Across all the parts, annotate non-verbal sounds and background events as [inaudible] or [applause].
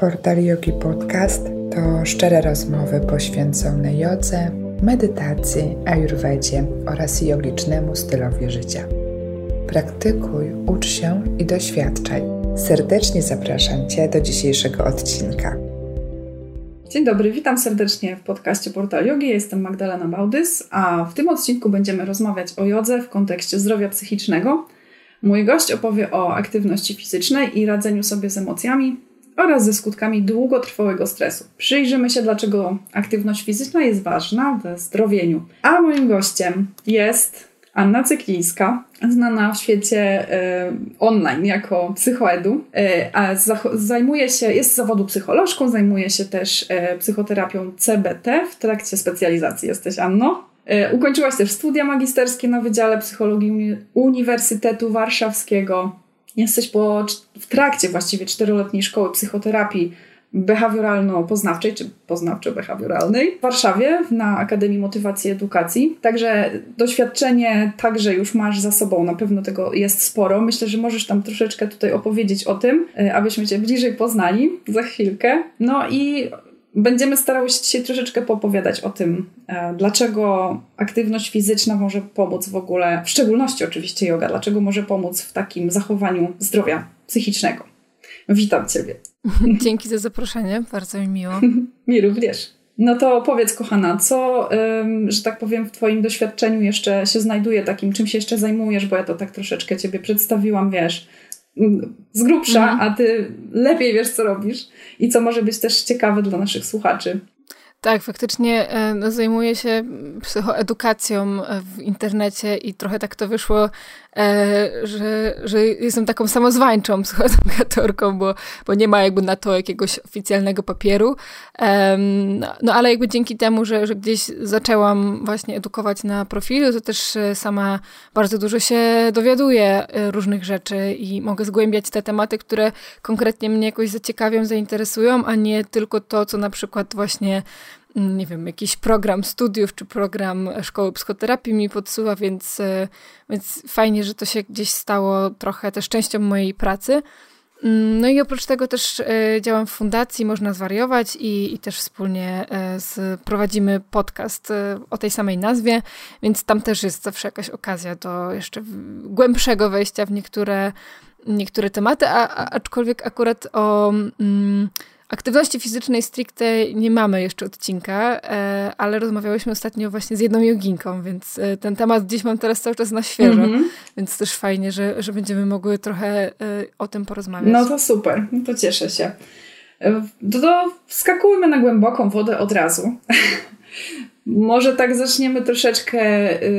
Portal Yogi Podcast to szczere rozmowy poświęcone jodze, medytacji, ayurvedzie oraz jogicznemu stylowi życia. Praktykuj, ucz się i doświadczaj. Serdecznie zapraszam Cię do dzisiejszego odcinka. Dzień dobry, witam serdecznie w podcaście Portal Yogi. Jestem Magdalena Bałdys, a w tym odcinku będziemy rozmawiać o jodze w kontekście zdrowia psychicznego. Mój gość opowie o aktywności fizycznej i radzeniu sobie z emocjami, oraz ze skutkami długotrwałego stresu. Przyjrzymy się, dlaczego aktywność fizyczna jest ważna we zdrowieniu. A moim gościem jest Anna Cyklińska, znana w świecie e, online jako psychoedu, e, a zajmuje się, jest z zawodu psycholożką, zajmuje się też e, psychoterapią CBT w trakcie specjalizacji. Jesteś Anno? Ukończyłaś też studia magisterskie na Wydziale Psychologii Uni Uniwersytetu Warszawskiego Jesteś po, w trakcie właściwie czteroletniej szkoły psychoterapii behawioralno-poznawczej, czy poznawczo-behawioralnej w Warszawie na Akademii Motywacji i Edukacji. Także doświadczenie także już masz za sobą, na pewno tego jest sporo. Myślę, że możesz tam troszeczkę tutaj opowiedzieć o tym, e, abyśmy Cię bliżej poznali za chwilkę. No i Będziemy starały się dzisiaj troszeczkę popowiadać o tym, e, dlaczego aktywność fizyczna może pomóc w ogóle, w szczególności oczywiście yoga, dlaczego może pomóc w takim zachowaniu zdrowia psychicznego. Witam Ciebie. [laughs] Dzięki za zaproszenie, bardzo mi miło. [laughs] mi również. No to powiedz, kochana, co, że tak powiem, w Twoim doświadczeniu jeszcze się znajduje takim, czym się jeszcze zajmujesz, bo ja to tak troszeczkę Ciebie przedstawiłam, wiesz, z grubsza, mhm. a ty lepiej wiesz, co robisz i co może być też ciekawe dla naszych słuchaczy. Tak, faktycznie e, no, zajmuję się psychoedukacją w internecie i trochę tak to wyszło że, że jestem taką samozwańczą psychoedukatorką, [laughs] bo, bo nie ma jakby na to jakiegoś oficjalnego papieru. No, no ale jakby dzięki temu, że, że gdzieś zaczęłam właśnie edukować na profilu, to też e, sama bardzo dużo się dowiaduję e, różnych rzeczy i mogę zgłębiać te tematy, które konkretnie mnie jakoś zaciekawią, zainteresują, a nie tylko to, co na przykład właśnie nie wiem, jakiś program studiów czy program szkoły psychoterapii mi podsuwa, więc, więc fajnie, że to się gdzieś stało trochę też częścią mojej pracy. Mm, no i oprócz tego też e, działam w fundacji Można Zwariować i, i też wspólnie e, z, prowadzimy podcast e, o tej samej nazwie, więc tam też jest zawsze jakaś okazja do jeszcze głębszego wejścia w niektóre, niektóre tematy, a aczkolwiek akurat o... Mm, Aktywności fizycznej stricte nie mamy jeszcze odcinka, e, ale rozmawiałyśmy ostatnio właśnie z jedną joginką, więc e, ten temat gdzieś mam teraz cały czas na świeżo, mm -hmm. więc też fajnie, że, że będziemy mogły trochę e, o tym porozmawiać. No to super, no to cieszę się. To, to wskakujmy na głęboką wodę od razu. [laughs] Może tak zaczniemy troszeczkę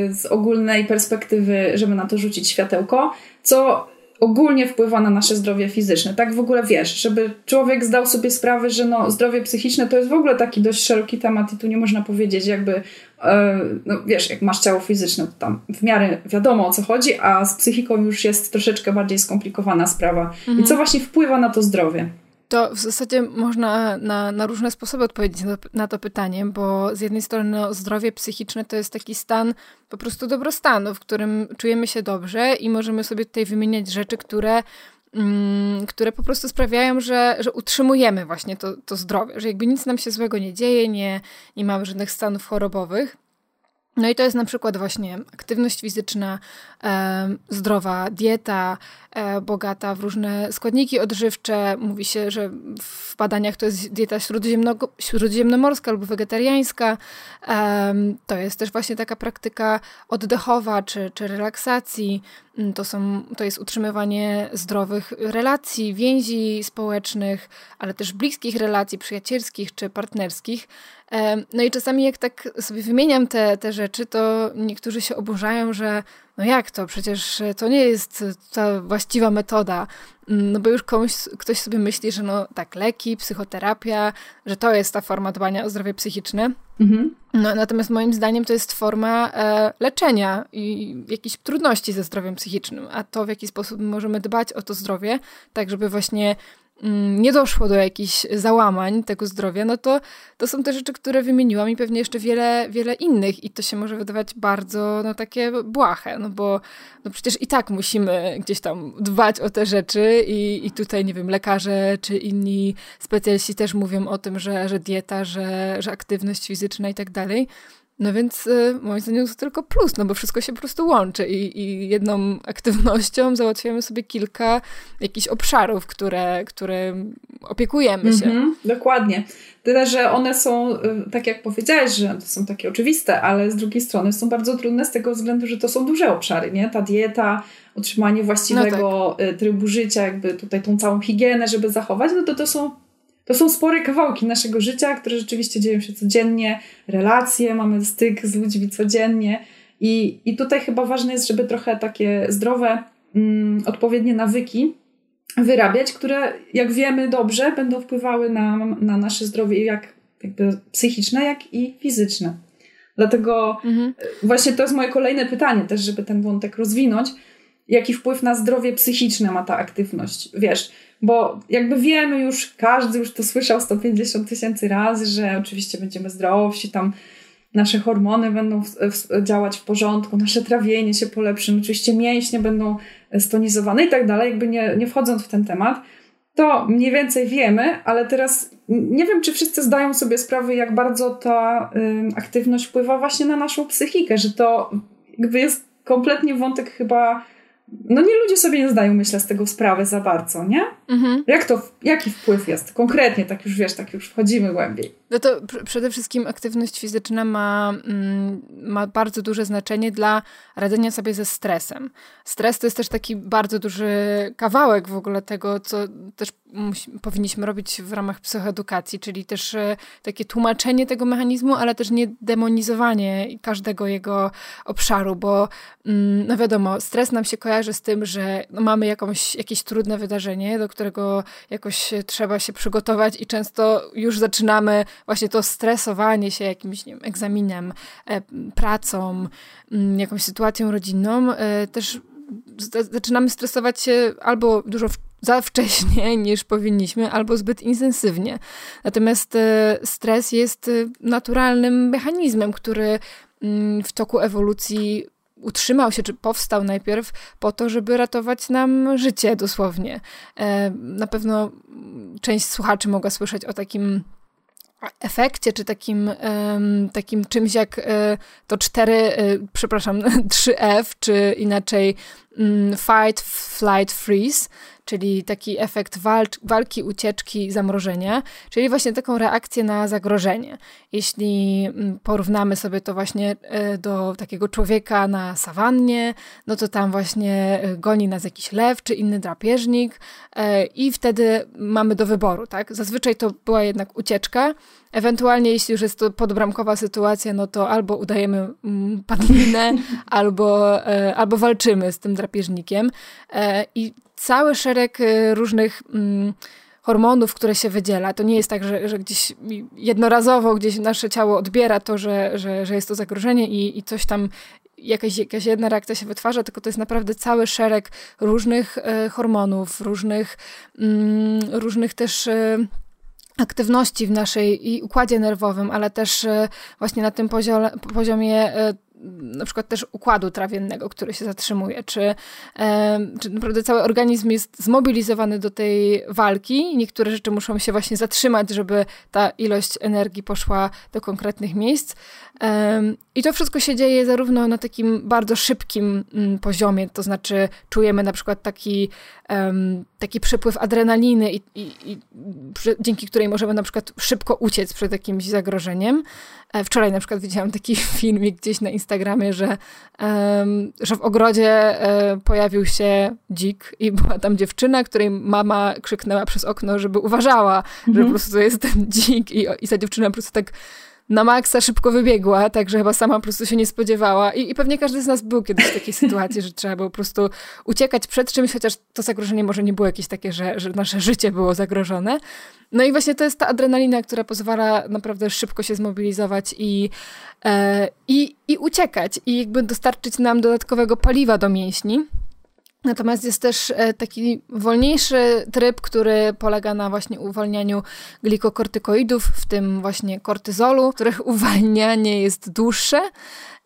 z ogólnej perspektywy, żeby na to rzucić światełko. Co ogólnie wpływa na nasze zdrowie fizyczne. Tak w ogóle wiesz, żeby człowiek zdał sobie sprawę, że no, zdrowie psychiczne to jest w ogóle taki dość szeroki temat i tu nie można powiedzieć jakby, e, no wiesz, jak masz ciało fizyczne, to tam w miarę wiadomo o co chodzi, a z psychiką już jest troszeczkę bardziej skomplikowana sprawa. Mhm. I co właśnie wpływa na to zdrowie? To w zasadzie można na, na różne sposoby odpowiedzieć na, na to pytanie, bo z jednej strony no, zdrowie psychiczne to jest taki stan po prostu dobrostanu, w którym czujemy się dobrze i możemy sobie tutaj wymieniać rzeczy, które, mm, które po prostu sprawiają, że, że utrzymujemy właśnie to, to zdrowie, że jakby nic nam się złego nie dzieje, nie, nie mamy żadnych stanów chorobowych. No i to jest na przykład właśnie aktywność fizyczna, e, zdrowa dieta, e, bogata w różne składniki odżywcze. Mówi się, że w badaniach to jest dieta śródziemnomorska albo wegetariańska. E, to jest też właśnie taka praktyka oddechowa czy, czy relaksacji. Mm, to, są, to jest utrzymywanie zdrowych relacji, więzi społecznych, ale też bliskich relacji przyjacielskich czy partnerskich. No i czasami jak tak sobie wymieniam te, te rzeczy, to niektórzy się oburzają, że no jak to, przecież to nie jest ta właściwa metoda. Mm, no bo już komuś, ktoś sobie myśli, że no tak, leki, psychoterapia, że to jest ta forma dbania o zdrowie psychiczne. Mhm. No, natomiast moim zdaniem to jest forma e, leczenia i jakichś trudności ze zdrowiem psychicznym, a to w jaki sposób możemy dbać o to zdrowie, tak żeby właśnie nie doszło do jakichś załamań tego zdrowia, no to to są te rzeczy, które wymieniłam i pewnie jeszcze wiele, wiele innych i to się może wydawać bardzo no, takie błahe, no bo no przecież i tak musimy gdzieś tam dbać o te rzeczy i, i tutaj, nie wiem, lekarze czy inni specjaliści też mówią o tym, że, że dieta, że, że aktywność fizyczna i tak dalej. No więc y, moim zdaniem to tylko plus, no bo wszystko się po prostu łączy i, i jedną aktywnością [laughs] załatwiamy sobie kilka jakichś obszarów, które, które opiekujemy się. Mm -hmm, dokładnie. Tyle, że one są, y, tak jak powiedziałeś, że to są takie oczywiste, ale z drugiej strony są bardzo trudne z tego względu, że to są duże obszary, nie? Ta dieta, utrzymanie właściwego no tak. Y, trybu życia, jakby tutaj tą całą higienę, żeby zachować, no to to są to są spore kawałki naszego życia, które rzeczywiście dzieją się codziennie, relacje, mamy styk z ludźmi codziennie. I, i tutaj chyba ważne jest, żeby trochę takie zdrowe, mm, odpowiednie nawyki wyrabiać, które, jak wiemy dobrze, będą wpływały na, na nasze zdrowie jak jakby psychiczne, jak i fizyczne. Dlatego mhm. właśnie to jest moje kolejne pytanie też, żeby ten wątek rozwinąć. Jaki wpływ na zdrowie psychiczne ma ta aktywność? Wiesz, bo jakby wiemy już, każdy już to słyszał 150 tysięcy razy, że oczywiście będziemy zdrowsi, tam nasze hormony będą w, w, działać w porządku, nasze trawienie się polepszy, oczywiście mięśnie będą stonizowane i tak dalej, jakby nie, nie wchodząc w ten temat, to mniej więcej wiemy, ale teraz nie wiem, czy wszyscy zdają sobie sprawę, jak bardzo ta y, aktywność wpływa właśnie na naszą psychikę, że to jakby jest kompletnie wątek chyba no nie ludzie sobie nie zdają, myślę, z tego sprawy za bardzo, nie? Mhm. Jak to, jaki wpływ jest konkretnie, tak już wiesz, tak już wchodzimy głębiej. No to pr przede wszystkim aktywność fizyczna ma, mm, ma bardzo duże znaczenie dla radzenia sobie ze stresem. Stres to jest też taki bardzo duży kawałek w ogóle tego, co też powinniśmy robić w ramach psychoedukacji, czyli też e, takie tłumaczenie tego mechanizmu, ale też nie demonizowanie każdego jego obszaru, bo mm, no wiadomo, stres nam się kojarzy z tym, że no mamy jakąś, jakieś trudne wydarzenie, do którego jakoś trzeba się przygotować i często już zaczynamy właśnie to stresowanie się jakimś nie wiem, egzaminem, e, pracą, mm, jakąś sytuacją rodzinną, e, też zaczynamy stresować się albo dużo za wcześnie [laughs] niż powinniśmy, albo zbyt intensywnie. Natomiast e, stres jest naturalnym mechanizmem, który mm, w toku ewolucji utrzymał się, czy powstał najpierw po to, żeby ratować nam życie dosłownie. Na pewno część słuchaczy mogła słyszeć o takim efekcie, czy takim, takim czymś jak y, to 4, y, przepraszam, [laughs] 3F, czy inaczej fight, flight, freeze, czyli taki efekt walcz, walki, ucieczki, zamrożenia, czyli właśnie taką reakcję na zagrożenie. Jeśli mm, porównamy sobie to właśnie e, do takiego człowieka na sawannie, no to tam właśnie e, goni nas jakiś lew czy inny drapieżnik e, i wtedy mamy do wyboru, tak? Zazwyczaj to była jednak ucieczka, Ewentualnie, jeśli już jest to podbramkowa sytuacja, no to albo udajemy mm, padlinę, [laughs] albo, albo walczymy z tym drapieżnikiem. I cały szereg y, różnych mm, hormonów, które się wydziela. To nie jest tak, że, że gdzieś jednorazowo gdzieś nasze ciało odbiera to, że, że, że jest to zagrożenie i, i coś tam jakaś, jakaś jedna reakcja się wytwarza, tylko to jest naprawdę cały szereg różnych e, hormonów, różnych, mm, różnych też e, aktywności w naszej i układzie nerwowym, ale też e, właśnie na tym poziomie, poziomie na przykład też układu trawiennego, który się zatrzymuje, czy, e, czy naprawdę cały organizm jest zmobilizowany do tej walki. Niektóre rzeczy muszą się właśnie zatrzymać, żeby ta ilość energii poszła do konkretnych miejsc. I to wszystko się dzieje zarówno na takim bardzo szybkim mm, poziomie, to znaczy czujemy na przykład taki, taki przepływ adrenaliny, i, i, i dzięki której możemy na przykład szybko uciec przed jakimś zagrożeniem. E, wczoraj na przykład widziałam taki [laughs] filmik gdzieś na Instagramie, że, że w ogrodzie e, pojawił się dzik i była tam dziewczyna, której mama krzyknęła przez okno, żeby uważała, mhm. że po prostu to jest ten dzik i, i ta dziewczyna po prostu tak na maksa szybko wybiegła, także chyba sama po prostu się nie spodziewała. I, I, pewnie każdy z nas był kiedyś w takiej sytuacji, że trzeba było po prostu uciekać przed czymś, chociaż to zagrożenie może nie było jakieś takie, że, że nasze życie było zagrożone. No i właśnie to jest ta adrenalina, która pozwala naprawdę szybko się zmobilizować i, e, i, i uciekać, i jakby dostarczyć nam dodatkowego paliwa do mięśni. Natomiast jest też e, taki wolniejszy tryb, który polega na właśnie uwalnianiu glikokortykoidów, w tym właśnie kortyzolu, których [laughs] uwalnianie jest dłuższe.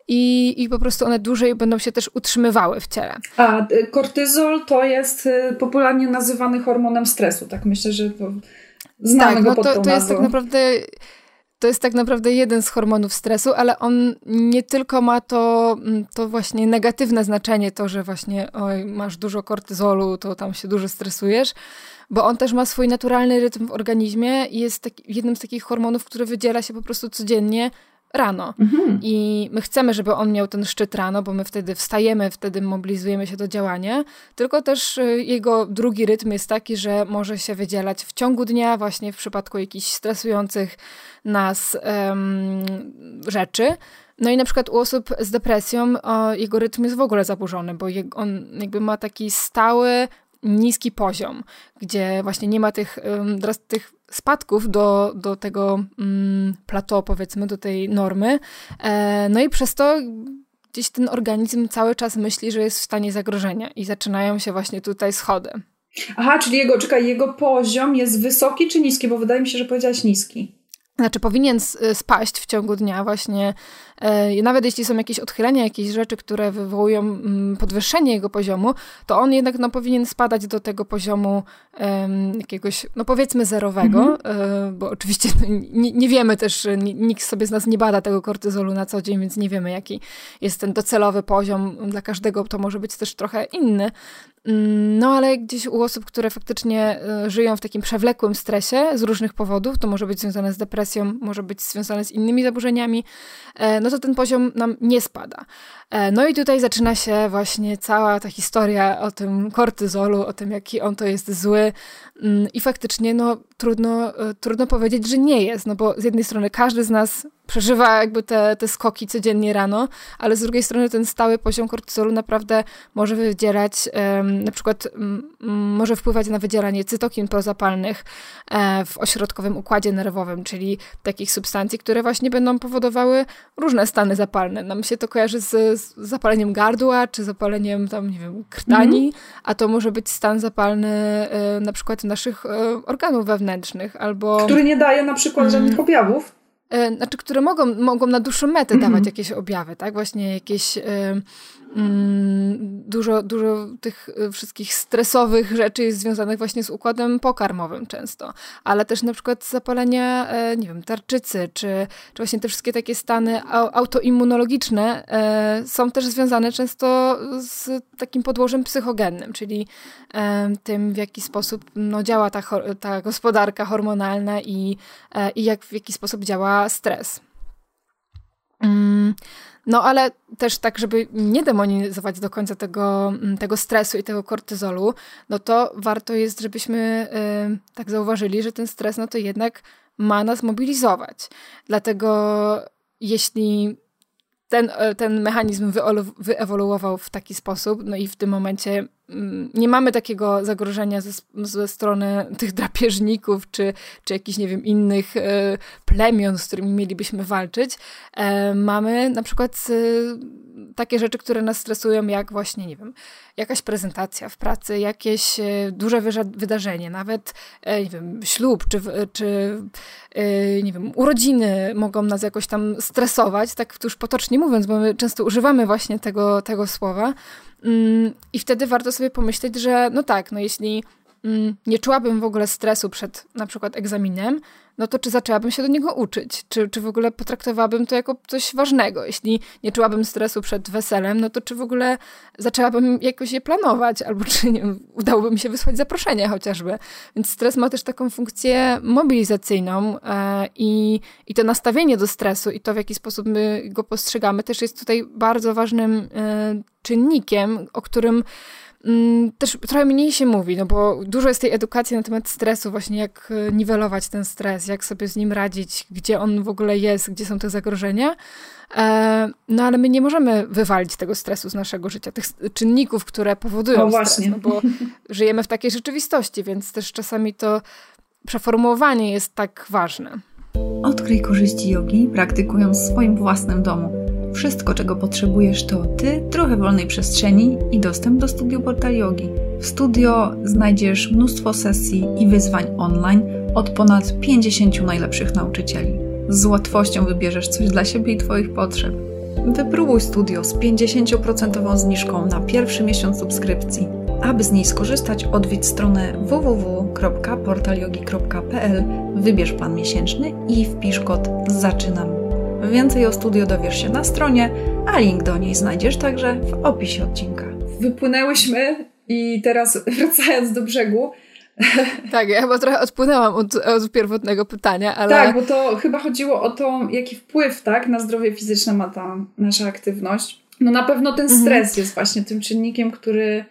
I, I po prostu one dłużej będą się też utrzymywały w ciele. A e, kortyzol to jest e, popularnie nazywany hormonem stresu, tak myślę, że znamy tak, go no pod to, tą to jest tak naprawdę to jest tak naprawdę jeden z hormonów stresu, ale on nie tylko ma to, mm, to właśnie negatywne znaczenie, to, że właśnie oj, masz dużo kortyzolu, to tam się dużo stresujesz, bo on też ma swój naturalny rytm w organizmie i jest jednym z takich hormonów, który wydziela się po prostu codziennie rano. Mhm. I my chcemy, żeby on miał ten szczyt rano, bo my wtedy wstajemy, wtedy mobilizujemy się do działania. Tylko też y, jego drugi rytm jest taki, że może się wydzielać w ciągu dnia, właśnie w przypadku jakichś stresujących nas um, rzeczy. No i na przykład u osób z depresją o, jego rytm jest w ogóle zaburzony, bo je, on jakby ma taki stały, niski poziom, gdzie właśnie nie ma tych, tych spadków do, do tego mm, plateau, powiedzmy, do tej normy. E, no i przez to gdzieś ten organizm cały czas myśli, że jest w stanie zagrożenia i zaczynają się właśnie tutaj schody. Aha, czyli jego, czekaj, jego poziom jest wysoki czy niski? Bo wydaje mi się, że powiedziałaś niski. Znaczy powinien spaść w ciągu dnia właśnie, nawet jeśli są jakieś odchylenia, jakieś rzeczy, które wywołują mm, podwyższenie jego poziomu, to on jednak no, powinien spadać do tego poziomu jakiegoś, no powiedzmy zerowego, mm -hmm. bo oczywiście no, nie, nie, wiemy też, nikt sobie z nas nie bada tego kortyzolu na co dzień, więc nie wiemy jaki jest ten docelowy poziom. Dla każdego to może być też trochę inny. Mm, no ale gdzieś u osób, które faktycznie e, żyją w takim przewlekłym stresie z różnych powodów, to może być związane z depresją, może być związane z innymi zaburzeniami, e, no to ten poziom nam nie spada. E, no i tutaj zaczyna się właśnie cała ta historia o tym kortyzolu, o tym, jaki on to jest zły. Mm, I faktycznie, no, trudno, e, trudno powiedzieć, że nie jest, no bo z jednej strony każdy z nas przeżywa jakby te, te skoki codziennie rano, ale z drugiej strony ten stały poziom kortyzolu naprawdę może wydzielać, um, na przykład może wpływać na wydzielanie cytokin prozapalnych e, w ośrodkowym układzie nerwowym, czyli takich substancji, które właśnie będą powodowały różne stany zapalne. Nam się to kojarzy z, z zapaleniem gardła, czy zapaleniem tam, nie wiem, krtani, mm -hmm. a to może być stan zapalny e, na przykład naszych e, organów wewnętrznych, albo... Który nie daje na przykład mm, żadnych objawów. E, znaczy, które mogą, mogą na dłuższą metę dawać mm -hmm. jakieś objawy, tak? Właśnie jakieś Mm, dużo, dużo tych y, wszystkich stresowych rzeczy jest związanych właśnie z układem pokarmowym często, ale też na przykład zapalenia, e, nie wiem, tarczycy, czy, czy właśnie te wszystkie takie stany autoimmunologiczne e, są też związane często z takim podłożem psychogennym, czyli e, tym, w jaki sposób no, działa ta, ta gospodarka hormonalna i, i jak, w jaki sposób działa stres. Mm. No ale też tak, żeby nie demonizować do końca tego, mm, tego stresu i tego kortyzolu, no to warto jest, żebyśmy tak zauważyli, że ten stres, no to jednak ma nas mobilizować. Dlatego jeśli ten, e, ten mechanizm wyewoluował w taki sposób, no i w tym momencie nie mamy takiego zagrożenia ze, ze strony tych drapieżników, czy, czy jakichś, nie wiem, innych e, plemion, z którymi mielibyśmy walczyć. E, mamy na przykład takie rzeczy, które nas stresują, jak właśnie, nie wiem, jakaś prezentacja w pracy, jakieś e, duże wydarzenie, nawet, e, nie wiem, ślub, czy, czy e, nie wiem, urodziny mogą nas jakoś tam stresować, tak już potocznie mówiąc, bo my często używamy właśnie tego, tego słowa. Mm, I wtedy warto sobie pomyśleć, że no tak, no jeśli nie czułabym w ogóle stresu przed na przykład egzaminem, no to czy zaczęłabym się do niego uczyć? Czy, czy w ogóle potraktowałabym to jako coś ważnego? Jeśli nie czułabym stresu przed weselem, no to czy w ogóle zaczęłabym jakoś je planować? Albo czy nie, udałoby mi się wysłać zaproszenie chociażby? Więc stres ma też taką funkcję mobilizacyjną e, i, i to nastawienie do stresu i to, w jaki sposób my go postrzegamy, też jest tutaj bardzo ważnym e, czynnikiem, o którym Mm, też trochę mniej się mówi, no bo dużo jest tej edukacji na temat stresu, właśnie jak e, niwelować ten stres, jak sobie z nim radzić, gdzie on w ogóle jest, gdzie są te zagrożenia. E, no ale my nie możemy wywalić tego stresu z naszego życia, tych czynników, które powodują no, stres, no bo [laughs] żyjemy w takiej rzeczywistości, więc też czasami to przeformułowanie jest tak ważne. Odkryj korzyści jogi, praktykując w swoim własnym domu Wszystko, czego potrzebujesz, to ty, trochę wolnej przestrzeni i dostęp do studio Portal. W studio znajdziesz mnóstwo sesji i wyzwań online od ponad 50 najlepszych nauczycieli. Z łatwością wybierzesz coś dla siebie i Twoich potrzeb. Wypróbuj studio z 50% zniżką na pierwszy miesiąc subskrypcji. Aby z niej skorzystać, odwiedź stronę www.portalyogi.pl, wybierz plan miesięczny i wpisz kod ZAczynam Więcej o studio dowiesz się na stronie, a link do niej znajdziesz także w opisie odcinka. Wypłynęłyśmy i teraz [laughs] wracając do brzegu. Tak, ja chyba trochę odpłynęłam od, od pierwotnego pytania, ale... Tak, bo to chyba chodziło o to, jaki wpływ tak, na zdrowie fizyczne ma ta nasza aktywność. No na pewno ten mhm. stres mhm. jest właśnie tym czynnikiem, który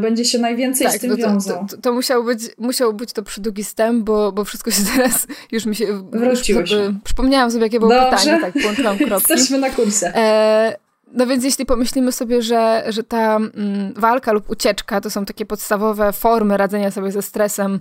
będzie się najwięcej tak, z tym no to, wiązał. To, to, to, musiał, być, musiał być to przydługi stęp, bo, bo wszystko się [laughs] teraz już mi się... Wróciło się. Przypomniałam sobie, jakie było Dobrze. pytanie, tak, połączyłam [laughs] kropki. Jesteśmy na kursie. E, no więc jeśli pomyślimy sobie, że, że ta mm, walka lub ucieczka to są takie podstawowe formy radzenia sobie ze stresem,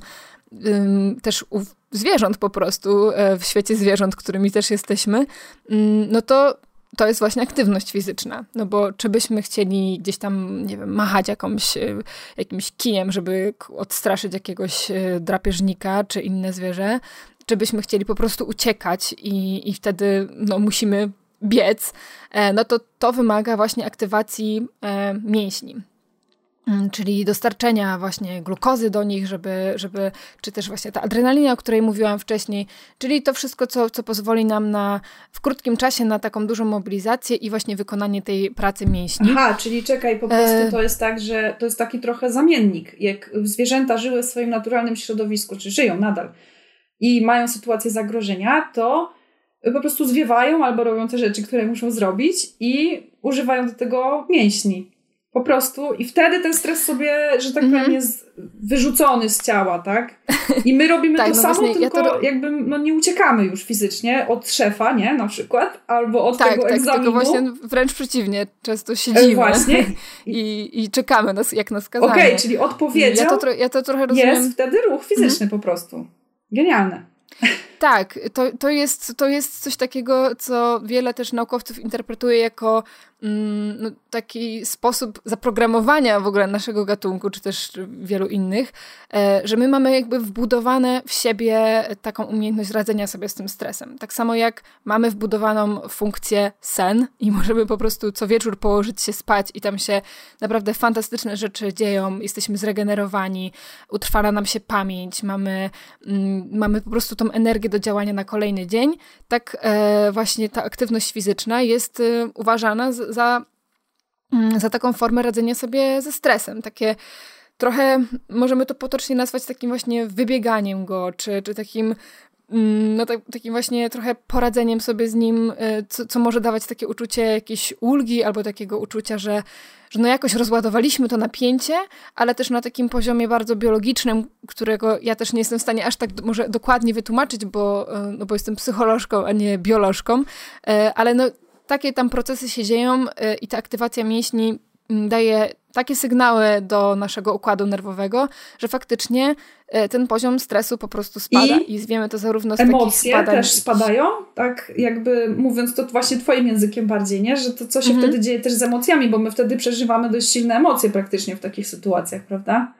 też u zwierząt po prostu, e, w świecie zwierząt, którymi też jesteśmy, ym, no to to jest właśnie aktywność fizyczna. No bo czy byśmy chcieli gdzieś tam, nie wiem, machać jakąś, e, jakimś kijem, żeby odstraszyć jakiegoś e, drapieżnika czy inne zwierzę, czy byśmy chcieli po prostu uciekać i, i wtedy no, musimy biec, e, no to to wymaga właśnie aktywacji mięśni. Mm, czyli dostarczenia właśnie glukozy do nich, żeby, żeby, czy też właśnie ta adrenalina, o której mówiłam wcześniej, czyli to wszystko, co, co pozwoli nam na, w krótkim czasie na taką dużą mobilizację i właśnie wykonanie tej pracy mięśni. Aha, czyli czekaj, po prostu e... to jest tak, że to jest taki trochę zamiennik. Jak zwierzęta żyły w swoim naturalnym środowisku, czy żyją nadal i mają sytuację zagrożenia, to po prostu zwiewają albo robią te rzeczy, które muszą zrobić i używają do tego mięśni. Po prostu i wtedy ten stres sobie, że tak powiem, mm -hmm. jest wyrzucony z ciała, tak? I my robimy [laughs] tak, to no samo, właśnie, tylko ja to... jakby no, nie uciekamy już fizycznie od szefa, nie? Na przykład, albo od tak, tego tak, egzaminu. tylko właśnie wręcz przeciwnie, często siedzimy właśnie. [laughs] I, i czekamy, nas, jak na skazanie. Okej, okay, czyli odpowiedzią ja to, ja to trochę rozumiem. jest wtedy ruch fizyczny mm -hmm. po prostu. Genialne. Tak, to, to, jest, to jest coś takiego, co wiele też naukowców interpretuje jako no, taki sposób zaprogramowania w ogóle naszego gatunku, czy też wielu innych, e, że my mamy jakby wbudowane w siebie taką umiejętność radzenia sobie z tym stresem. Tak samo jak mamy wbudowaną funkcję sen i możemy po prostu co wieczór położyć się spać i tam się naprawdę fantastyczne rzeczy dzieją, jesteśmy zregenerowani, utrwala nam się pamięć, mamy, mm, mamy po prostu tą energię do działania na kolejny dzień, tak e, właśnie ta aktywność fizyczna jest e, uważana za, mm, za taką formę radzenia sobie ze stresem. Takie trochę, możemy to potocznie nazwać takim właśnie wybieganiem go, czy, czy takim mm, no tak, takim właśnie trochę poradzeniem sobie z nim, e, co, co może dawać takie uczucie jakiejś ulgi albo takiego uczucia, że że no jakoś rozładowaliśmy to napięcie, ale też na takim poziomie bardzo biologicznym, którego ja też nie jestem w stanie aż tak może dokładnie wytłumaczyć, bo, e, no bo jestem psycholożką, a nie biolożką, e, ale no takie tam procesy się dzieją e, i ta aktywacja mięśni daje takie sygnały do naszego układu nerwowego, że faktycznie e, ten poziom stresu po prostu spada i, i wiemy to zarówno z emocje takich też spadają, tak jakby mówiąc to właśnie twoim językiem bardziej, nie? że to co się mhm. wtedy dzieje też z emocjami, bo my wtedy przeżywamy dość silne emocje praktycznie w takich sytuacjach, prawda?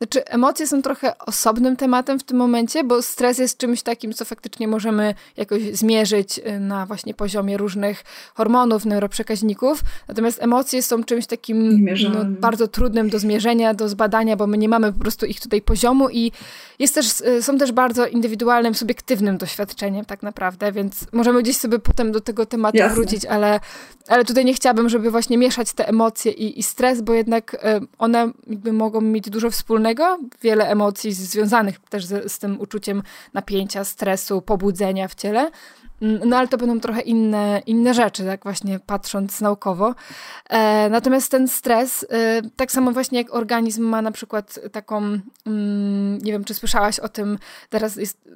Znaczy, emocje są trochę osobnym tematem w tym momencie, bo stres jest czymś takim, co faktycznie możemy jakoś zmierzyć y, na właśnie poziomie różnych hormonów, neuroprzekaźników. Natomiast emocje są czymś takim no, bardzo trudnym do zmierzenia, do zbadania, bo my nie mamy po prostu ich tutaj poziomu i jest też, y, są też bardzo indywidualnym, subiektywnym doświadczeniem tak naprawdę, więc możemy gdzieś sobie potem do tego tematu Jasne. wrócić, ale, ale tutaj nie chciałabym, żeby właśnie mieszać te emocje i, i stres, bo jednak y, one jakby mogą mieć dużo wspólnego wiele emocji związanych też z, z tym uczuciem napięcia, stresu, pobudzenia w ciele. Mm, no ale to będą trochę inne, inne rzeczy, tak właśnie patrząc naukowo. E, natomiast ten stres, e, tak samo właśnie jak organizm ma na przykład taką, mm, nie wiem czy słyszałaś o tym, teraz jest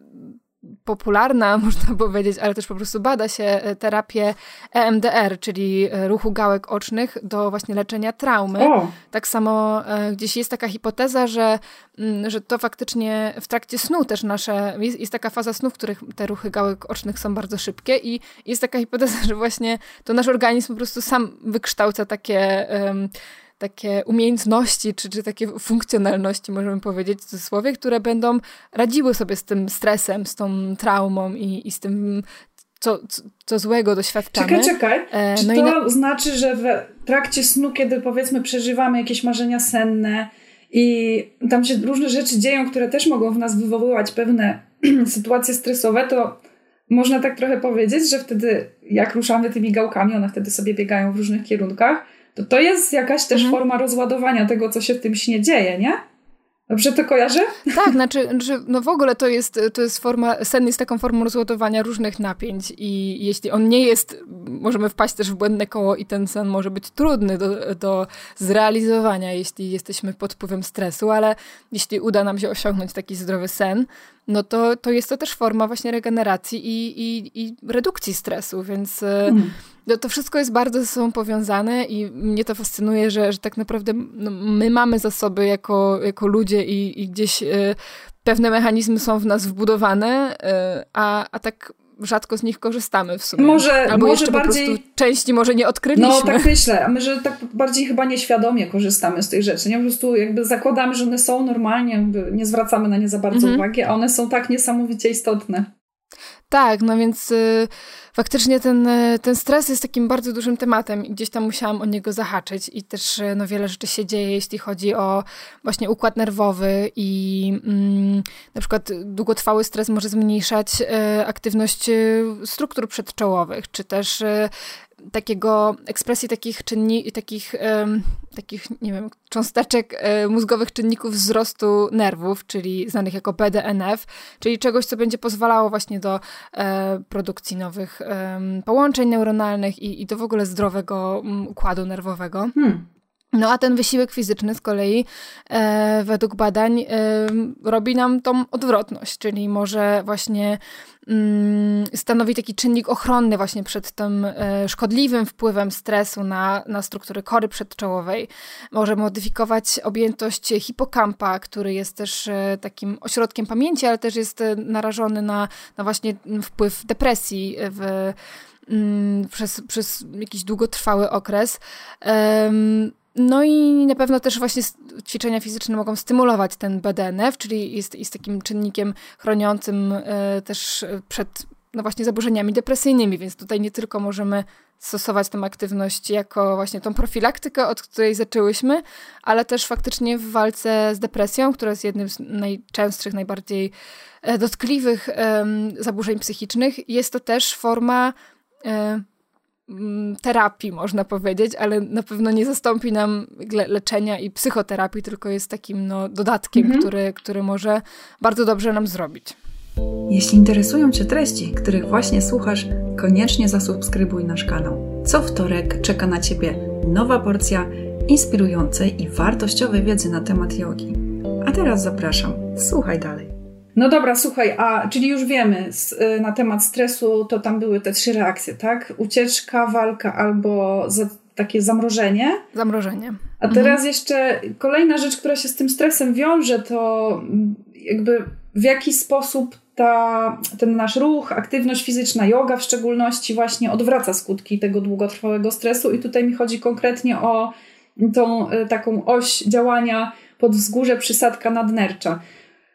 popularna, [laughs] można powiedzieć, ale też po prostu bada się e, terapię EMDR, czyli e, ruchu gałek ocznych do właśnie leczenia traumy. O. Tak samo e, gdzieś jest taka hipoteza, że, mm, że to faktycznie w trakcie snu też nasze, jest, jest taka faza snu, w których te ruchy gałek ocznych są bardzo szybkie i jest taka hipoteza, [laughs] że właśnie to nasz organizm po prostu sam wykształca takie um, takie umiejętności, czy, czy takie funkcjonalności, możemy powiedzieć w cudzysłowie, które będą radziły sobie z tym stresem, z tą traumą i, i z tym, co, co, złego doświadczamy. Czekaj, czekaj. E, czy no to na... znaczy, że w trakcie snu, kiedy powiedzmy przeżywamy jakieś marzenia senne i tam się różne rzeczy dzieją, które też mogą w nas wywoływać pewne [clears throat] sytuacje stresowe, to można tak trochę powiedzieć, że wtedy jak ruszamy tymi gałkami, one wtedy sobie biegają w różnych kierunkach, to to jest jakaś też mhm. forma rozładowania tego, co się w tym śnie dzieje, nie? Dobrze to kojarzę? Tak, znaczy, no w ogóle to jest, to jest forma, sen jest taką formą rozładowania różnych napięć i jeśli on nie jest, możemy wpaść też w błędne koło i ten sen może być trudny do, do zrealizowania, jeśli jesteśmy pod wpływem stresu, ale jeśli uda nam się osiągnąć taki zdrowy sen, no to, to jest to też forma właśnie regeneracji i, i, i redukcji stresu, więc mm. No, to wszystko jest bardzo ze sobą powiązane i mnie to fascynuje, że, że tak naprawdę no, my mamy zasoby jako, jako ludzie i, i gdzieś y, pewne mechanizmy są w nas wbudowane, y, a, a tak rzadko z nich korzystamy w sumie. Może, Albo może jeszcze bardziej... po prostu części może nie odkryliśmy. No tak myślę, a my, że tak bardziej chyba nieświadomie korzystamy z tych rzeczy. Nie? Po prostu jakby zakładamy, że one są normalnie, nie zwracamy na nie za bardzo mhm. uwagi, a one są tak niesamowicie istotne. Tak, no więc y, faktycznie ten, y, ten stres jest takim bardzo dużym tematem i gdzieś tam musiałam o niego zahaczyć. I też y, no, wiele rzeczy się dzieje, jeśli chodzi o właśnie układ nerwowy i mm, na przykład długotrwały stres może zmniejszać y, aktywność struktur przedczołowych, czy też takiego ekspresji takich czynni, takich, um, takich, nie wiem, cząsteczek um, mózgowych czynników wzrostu nerwów, czyli znanych jako BDNF, czyli czegoś, co będzie pozwalało właśnie do um, produkcji nowych połączeń neuronalnych i, i do w ogóle zdrowego układu nerwowego. Hmm. No a ten wysiłek fizyczny z kolei e, według badań e, robi nam tą odwrotność, czyli może właśnie mm, stanowi taki czynnik ochronny właśnie przed tym e, szkodliwym wpływem stresu na, na struktury kory przedczołowej. Może modyfikować objętość hipokampa, który jest też e, takim ośrodkiem pamięci, ale też jest e, narażony na, na właśnie wpływ depresji w, mm, przez, przez jakiś długotrwały okres. No i na pewno też właśnie ćwiczenia fizyczne mogą stymulować ten BDNF, czyli jest, jest takim czynnikiem chroniącym e, też przed no właśnie zaburzeniami depresyjnymi, więc tutaj nie tylko możemy stosować tę aktywność jako właśnie tą profilaktykę, od której zaczęłyśmy, ale też faktycznie w walce z depresją, która jest jednym z najczęstszych, najbardziej e, dotkliwych zaburzeń psychicznych, jest to też forma e, Mm, terapii, można powiedzieć, ale na pewno nie zastąpi nam le leczenia i psychoterapii, tylko jest takim no, dodatkiem, mhm. który, który może bardzo dobrze nam zrobić. Jeśli interesują Cię treści, których właśnie słuchasz, koniecznie zasubskrybuj nasz kanał. Co wtorek czeka na Ciebie nowa porcja inspirującej i wartościowej wiedzy na temat jogi. A teraz zapraszam, słuchaj dalej. No dobra, słuchaj, a czyli już wiemy z, y, na temat stresu, to tam były te trzy reakcje, tak? Ucieczka, walka albo za, takie zamrożenie. Zamrożenie. A teraz mhm. jeszcze kolejna rzecz, która się z tym stresem wiąże, to jakby w jaki sposób ta, ten nasz ruch, aktywność fizyczna, yoga w szczególności właśnie odwraca skutki tego długotrwałego stresu i tutaj mi chodzi konkretnie o tą y, taką oś działania pod wzgórze przysadka nadnercza.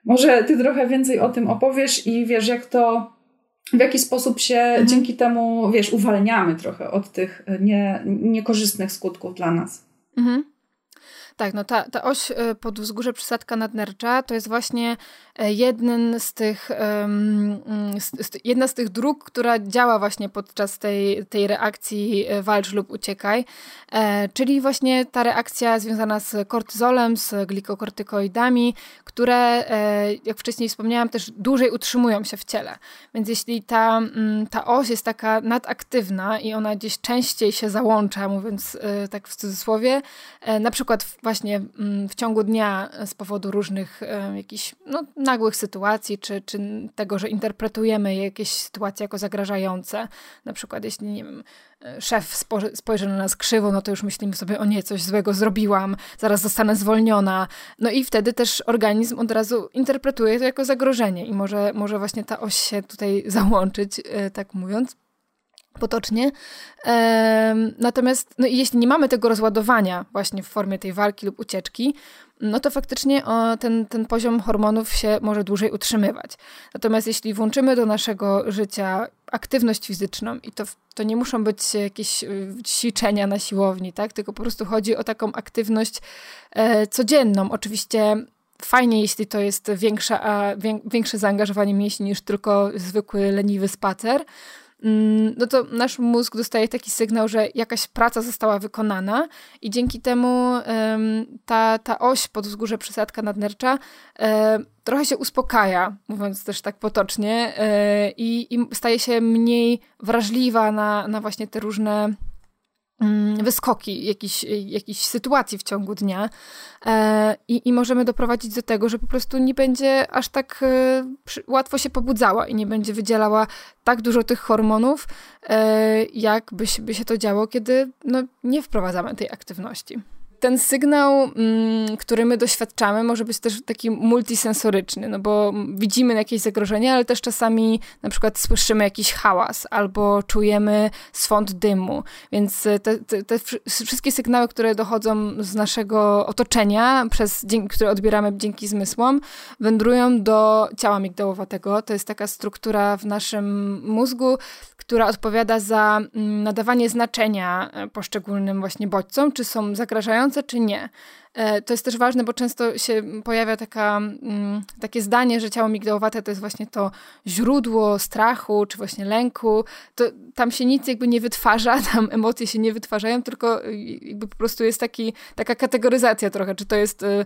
Może ty trochę więcej o tym opowiesz i wiesz, jak to, w jaki sposób się mhm. dzięki temu, wiesz, uwalniamy trochę od tych nie, niekorzystnych skutków dla nas. Mhm. Tak, no ta, ta oś e, pod wzgórze przysadka nadnercza to jest właśnie e, jeden z tych, z, jedna z tych dróg, która działa właśnie podczas tej, tej reakcji e, walcz lub uciekaj, e, czyli właśnie ta reakcja związana z kortyzolem, z glikokortykoidami, które, e, jak wcześniej wspomniałam, też dłużej utrzymują się w ciele. Więc jeśli ta, ta oś jest taka nadaktywna i ona gdzieś częściej się załącza, mówiąc tak w cudzysłowie, na przykład właśnie mm, w ciągu dnia z powodu różnych jakichś no, nagłych sytuacji, czy, czy tego, że interpretujemy jakieś sytuacje jako zagrażające. Na przykład, jeśli, nie wiem, szef spojrzy na nas krzywo, no to już myślimy sobie, o nie, coś złego zrobiłam, zaraz zostanę zwolniona. No i wtedy też organizm od razu interpretuje to jako zagrożenie i może, może właśnie ta oś się tutaj [laughs] załączyć, e, tak mówiąc potocznie. Natomiast no, jeśli nie mamy tego rozładowania właśnie w formie tej walki lub ucieczki, no to faktycznie ten, ten poziom hormonów się może dłużej utrzymywać. Natomiast jeśli włączymy do naszego życia aktywność fizyczną i to, to nie muszą być jakieś y, ćwiczenia na siłowni, tak? tylko po prostu chodzi o taką aktywność e, codzienną. Oczywiście fajnie, jeśli to jest większe, a, większe zaangażowanie mięśni niż tylko zwykły leniwy spacer, no to nasz mózg dostaje taki sygnał, że jakaś praca została wykonana i dzięki temu ta, ta oś podwzgórze przysadka nadnercza trochę się uspokaja, mówiąc też tak potocznie, e, i, i staje się mniej wrażliwa na, na właśnie te różne Mm, wyskoki jakichś, jakichś sytuacji w ciągu dnia. E, i, i możemy doprowadzić do tego, że po prostu nie będzie aż tak e, łatwo się pobudzała i nie będzie wydzielała tak dużo tych hormonów, e, jak by się, by się to działo, kiedy no, nie wprowadzamy tej aktywności ten sygnał, mm, który my doświadczamy, może być też taki multisensoryczny, no bo widzimy jakieś zagrożenie, ale też czasami na przykład słyszymy jakiś hałas albo czujemy swąd dymu. Więc te, te, te wszystkie sygnały, które dochodzą z naszego otoczenia, przez, które odbieramy dzięki zmysłom, wędrują do ciała migdałowatego. To jest taka struktura w naszym mózgu, która odpowiada za mm, nadawanie znaczenia e, poszczególnym właśnie bodźcom, czy są zagrażające, czy nie. E, to jest też ważne, bo często się pojawia taka, mm, takie zdanie, że ciało migdałowate to jest właśnie to źródło strachu, czy właśnie lęku. To, tam się nic jakby nie wytwarza, [laughs] tam emocje się nie wytwarzają, tylko jakby po prostu jest taki, taka kategoryzacja trochę, czy to jest y,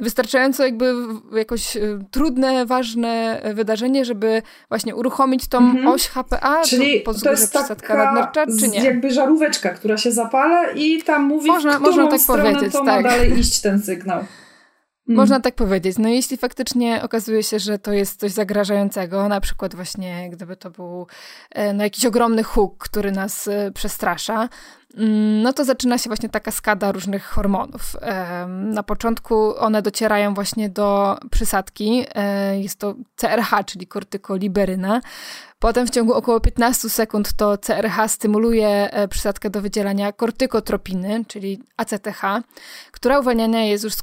wystarczająco jakby jakoś y, trudne, ważne wydarzenie, żeby właśnie uruchomić tą mhm. oś HPA, Czyli to jest taka nadnercza, czy nie? jakby żaróweczka, która się zapala i tam mówi, można, w którą można tak stronę powiedzieć, to tak. ma dalej iść ten sygnał. [laughs] Mm. Można tak powiedzieć. No jeśli faktycznie okazuje się, że to jest coś zagrażającego, na przykład właśnie gdyby to był e, no, jakiś ogromny huk, który nas e, przestrasza, no to zaczyna się właśnie taka skada różnych hormonów. Na początku one docierają właśnie do przysadki. E, jest to CRH, czyli kortykoliberyna. Potem w ciągu około 15 sekund to CRH stymuluje e, przysadkę do wydzielania kortykotropiny, czyli ACTH, która uwalniana jest, już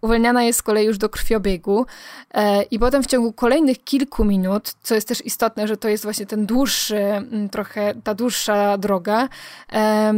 uwalniana jest z kolei już do krwiobiegu. E, I potem w ciągu kolejnych kilku minut, co jest też istotne, że to jest właśnie ten dłuższy, trochę ta dłuższa droga,